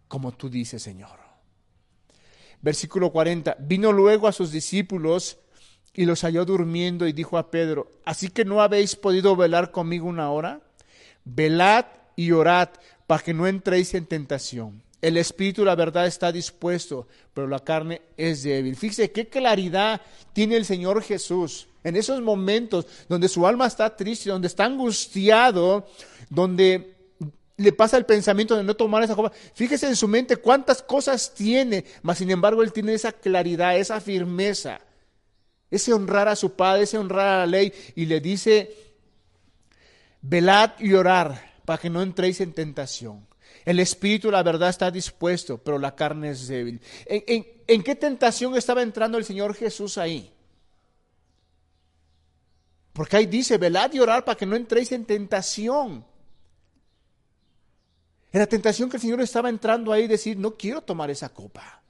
como tú dices, Señor. Versículo 40. Vino luego a sus discípulos y los halló durmiendo y dijo a Pedro, ¿así que no habéis podido velar conmigo una hora? Velad y orad para que no entréis en tentación. El espíritu, la verdad, está dispuesto, pero la carne es débil. Fíjese qué claridad tiene el Señor Jesús en esos momentos donde su alma está triste, donde está angustiado, donde le pasa el pensamiento de no tomar esa copa. Fíjese en su mente cuántas cosas tiene, mas sin embargo él tiene esa claridad, esa firmeza, ese honrar a su padre, ese honrar a la ley y le dice, velad y orar para que no entréis en tentación. El espíritu, la verdad, está dispuesto, pero la carne es débil. ¿En, qué tentación estaba entrando el Señor Jesús ahí? Porque ahí dice, velad y orar para que no entréis en tentación. En la tentación que el Señor estaba entrando ahí decir, no quiero tomar esa copa.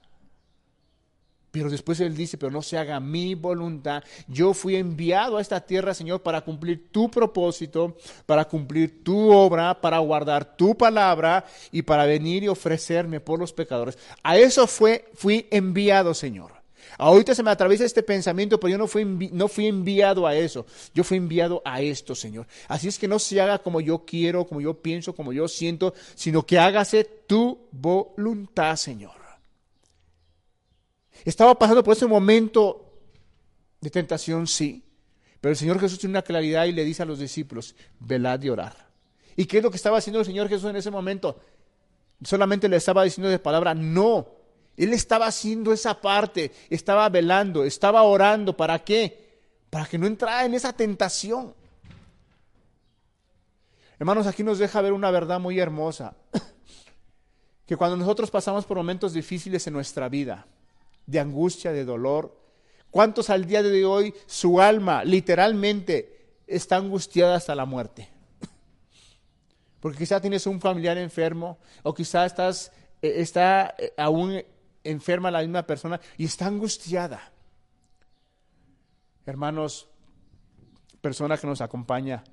Pero después Él dice, pero no se haga mi voluntad. Yo fui enviado a esta tierra, Señor, para cumplir tu propósito, para cumplir tu obra, para guardar tu palabra y para venir y ofrecerme por los pecadores. A eso fue, fui enviado, Señor. Ahorita se me atraviesa este pensamiento, pero yo no fui, no fui enviado a eso. Yo fui enviado a esto, Señor. Así es que no se haga como yo quiero, como yo pienso, como yo siento, sino que hágase tu voluntad, Señor. Estaba pasando por ese momento de tentación, sí. Pero el Señor Jesús tiene una claridad y le dice a los discípulos, velad y orar. ¿Y qué es lo que estaba haciendo el Señor Jesús en ese momento? Solamente le estaba diciendo de palabra, no, él estaba haciendo esa parte, estaba velando, estaba orando. ¿Para qué? Para que no entrara en esa tentación. Hermanos, aquí nos deja ver una verdad muy hermosa. (coughs) Que cuando nosotros pasamos por momentos difíciles en nuestra vida, de angustia, de dolor, ¿cuántos al día de hoy su alma literalmente está angustiada hasta la muerte? Porque quizá tienes un familiar enfermo o quizá estás, eh, está eh, aún enferma la misma persona y está angustiada. Hermanos, persona que nos acompaña,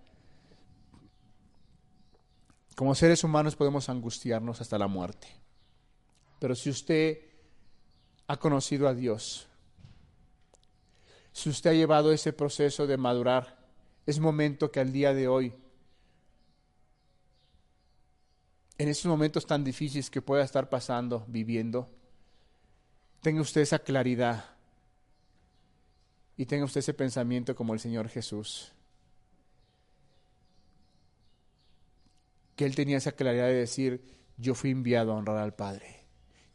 como seres humanos podemos angustiarnos hasta la muerte. Pero si usted ha conocido a Dios, Si usted ha llevado ese proceso de madurar, es momento que al día de hoy, en estos momentos tan difíciles que pueda estar pasando, viviendo, tenga usted esa claridad y tenga usted ese pensamiento como el Señor Jesús. Que Él tenía esa claridad de decir, yo fui enviado a honrar al Padre.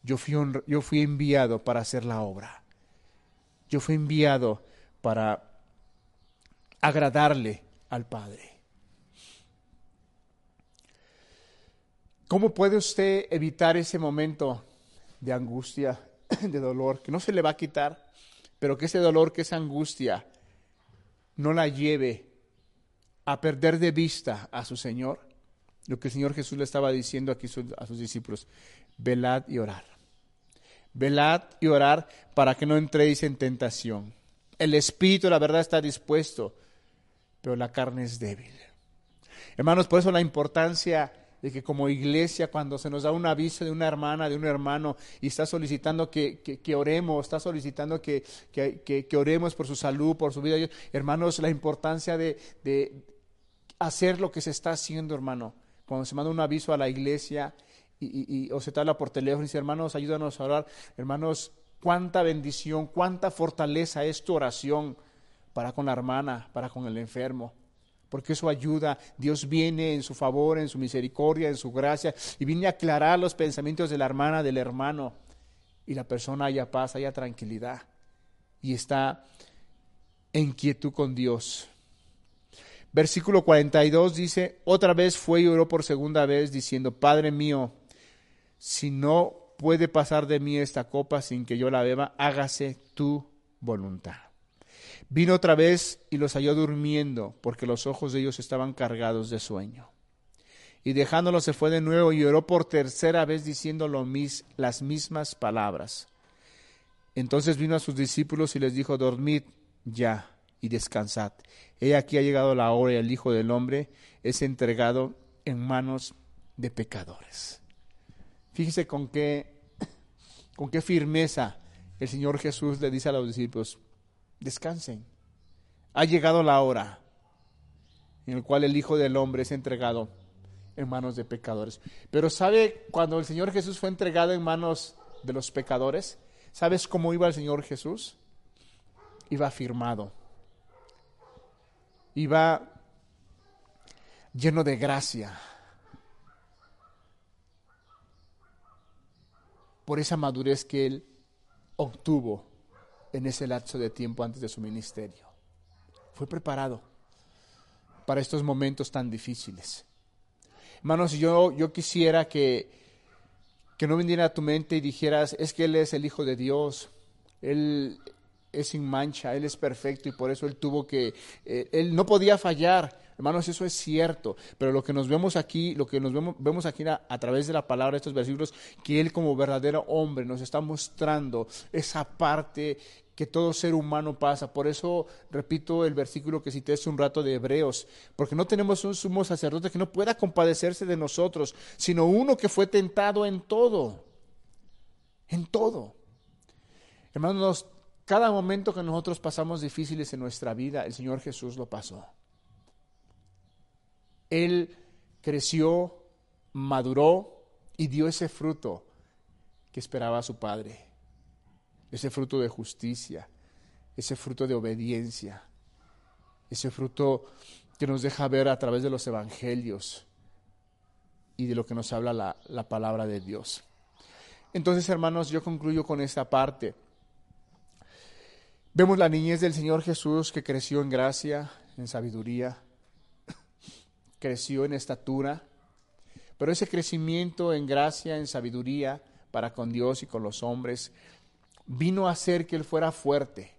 Yo fui, enviado para hacer la obra. Yo fui enviado para agradarle al Padre. ¿Cómo puede usted evitar ese momento de angustia, (clears throat) de dolor, que no se le va a quitar? pero que ese dolor, que esa angustia no la lleve a perder de vista a su Señor. Lo que el Señor Jesús le estaba diciendo aquí a sus discípulos, velad y orar. Velad y orar para que no entréis en tentación. El espíritu, la verdad, está dispuesto, pero la carne es débil. Hermanos, por eso la importancia de que como iglesia, cuando se nos da un aviso de una hermana, de un hermano, y está solicitando que, oremos, está solicitando que, que, oremos por su salud, por su vida, hermanos, la importancia de, hacer lo que se está haciendo, hermano. Cuando se manda un aviso a la iglesia y, o se te habla por teléfono y dice, hermanos, ayúdanos a orar, hermanos, cuánta bendición, cuánta fortaleza es tu oración para con la hermana, para con el enfermo porque eso ayuda. Dios viene en su favor, en su misericordia, en su gracia, y viene a aclarar los pensamientos de la hermana, del hermano, y la persona haya paz, haya tranquilidad, y está en quietud con Dios. Versículo 42 dice, otra vez fue y oró por segunda vez, diciendo, Padre mío, si no puede pasar de mí esta copa sin que yo la beba, hágase tu voluntad. Vino otra vez y los halló durmiendo, porque los ojos de ellos estaban cargados de sueño. Y dejándolos se fue de nuevo y oró por tercera vez diciendo mis, las mismas palabras. Entonces vino a sus discípulos y les dijo, dormid ya y descansad. He aquí ha llegado la hora y el Hijo del Hombre es entregado en manos de pecadores. Fíjese con qué, con qué firmeza el Señor Jesús le dice a los discípulos, descansen. Ha llegado la hora en la cual el Hijo del Hombre es entregado en manos de pecadores. Pero ¿sabe cuando el Señor Jesús fue entregado en manos de los pecadores? ¿Sabes cómo iba el Señor Jesús? Iba firmado. Iba lleno de gracia. Por esa madurez que él obtuvo en ese lapso de tiempo antes de su ministerio. Fue preparado para estos momentos tan difíciles. Hermanos, yo, yo quisiera que, que no viniera a tu mente y dijeras, es que Él es el Hijo de Dios, Él es sin mancha, Él es perfecto y por eso Él tuvo que, eh, Él no podía fallar. Hermanos, eso es cierto, pero lo que nos vemos aquí, lo que nos vemos, vemos aquí a, a, través de la palabra de estos versículos, que Él como verdadero hombre nos está mostrando esa parte que todo ser humano pasa. Por eso repito el versículo que cité hace un rato de Hebreos, porque no tenemos un sumo sacerdote que no pueda compadecerse de nosotros, sino uno que fue tentado en todo, en todo. Hermanos, cada momento que nosotros pasamos difíciles en nuestra vida, el Señor Jesús lo pasó. Él creció, maduró y dio ese fruto que esperaba su Padre ese fruto de justicia, ese fruto de obediencia, ese fruto que nos deja ver a través de los evangelios y de lo que nos habla la, la palabra de Dios. Entonces, hermanos, yo concluyo con esta parte. Vemos la niñez del Señor Jesús que creció en gracia, en sabiduría, creció en estatura, pero ese crecimiento en gracia, en sabiduría para con Dios y con los hombres, vino a hacer que él fuera fuerte,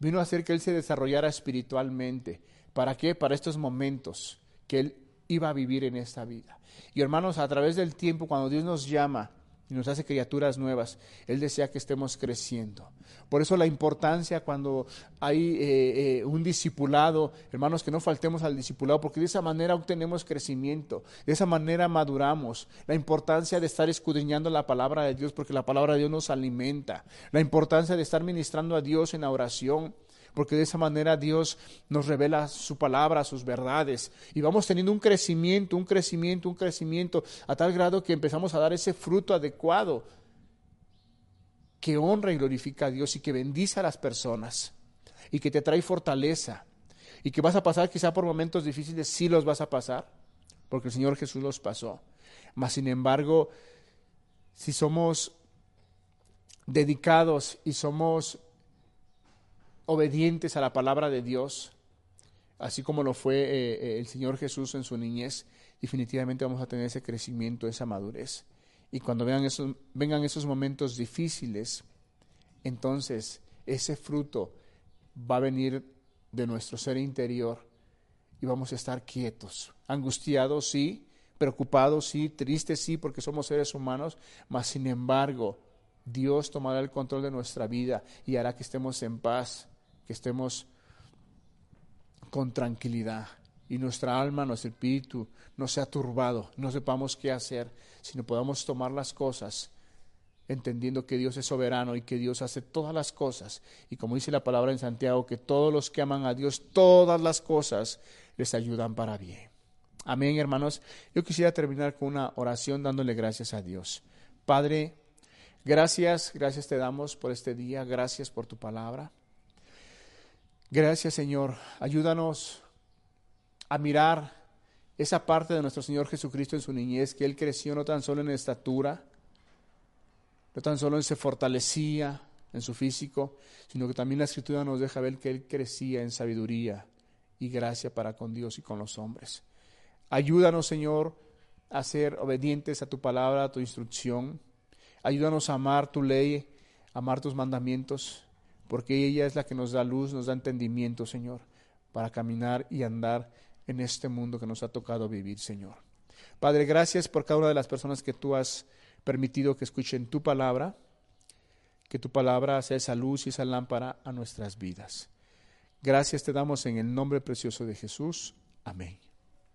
vino a hacer que él se desarrollara espiritualmente. ¿Para qué? Para estos momentos que él iba a vivir en esta vida. Y hermanos, a través del tiempo, cuando Dios nos llama, y nos hace criaturas nuevas. Él desea que estemos creciendo. Por eso la importancia cuando hay eh, eh, un discipulado, hermanos, que no faltemos al discipulado, porque de esa manera obtenemos crecimiento, de esa manera maduramos. La importancia de estar escudriñando la palabra de Dios, porque la palabra de Dios nos alimenta. La importancia de estar ministrando a Dios en la oración porque de esa manera Dios nos revela su palabra, sus verdades, y vamos teniendo un crecimiento, un crecimiento, un crecimiento, a tal grado que empezamos a dar ese fruto adecuado que honra y glorifica a Dios y que bendice a las personas y que te trae fortaleza y que vas a pasar quizá por momentos difíciles, sí los vas a pasar, porque el Señor Jesús los pasó. Mas, sin embargo, si somos dedicados y somos obedientes a la palabra de Dios, así como lo fue eh, eh, el Señor Jesús en su niñez, definitivamente vamos a tener ese crecimiento, esa madurez. Y cuando vengan esos, vengan esos momentos difíciles, entonces ese fruto va a venir de nuestro ser interior y vamos a estar quietos, angustiados, sí, preocupados, sí, tristes, sí, porque somos seres humanos, mas sin embargo, Dios tomará el control de nuestra vida y hará que estemos en paz, que estemos con tranquilidad y nuestra alma, nuestro espíritu no sea turbado, no sepamos qué hacer, sino podamos tomar las cosas entendiendo que Dios es soberano y que Dios hace todas las cosas. Y como dice la palabra en Santiago, que todos los que aman a Dios, todas las cosas les ayudan para bien. Amén, hermanos. Yo quisiera terminar con una oración dándole gracias a Dios. Padre, gracias, gracias te damos por este día, gracias por tu palabra. Gracias, Señor. Ayúdanos a mirar esa parte de nuestro Señor Jesucristo en su niñez, que Él creció no tan solo en estatura, no tan solo se fortalecía en su físico, sino que también la Escritura nos deja ver que Él crecía en sabiduría y gracia para con Dios y con los hombres. Ayúdanos, Señor, a ser obedientes a tu palabra, a tu instrucción. Ayúdanos a amar tu ley, amar tus mandamientos, porque ella es la que nos da luz, nos da entendimiento, Señor, para caminar y andar en este mundo que nos ha tocado vivir, Señor. Padre, gracias por cada una de las personas que tú has permitido que escuchen tu palabra, que tu palabra sea esa luz y esa lámpara a nuestras vidas. Gracias te damos en el nombre precioso de Jesús. Amén.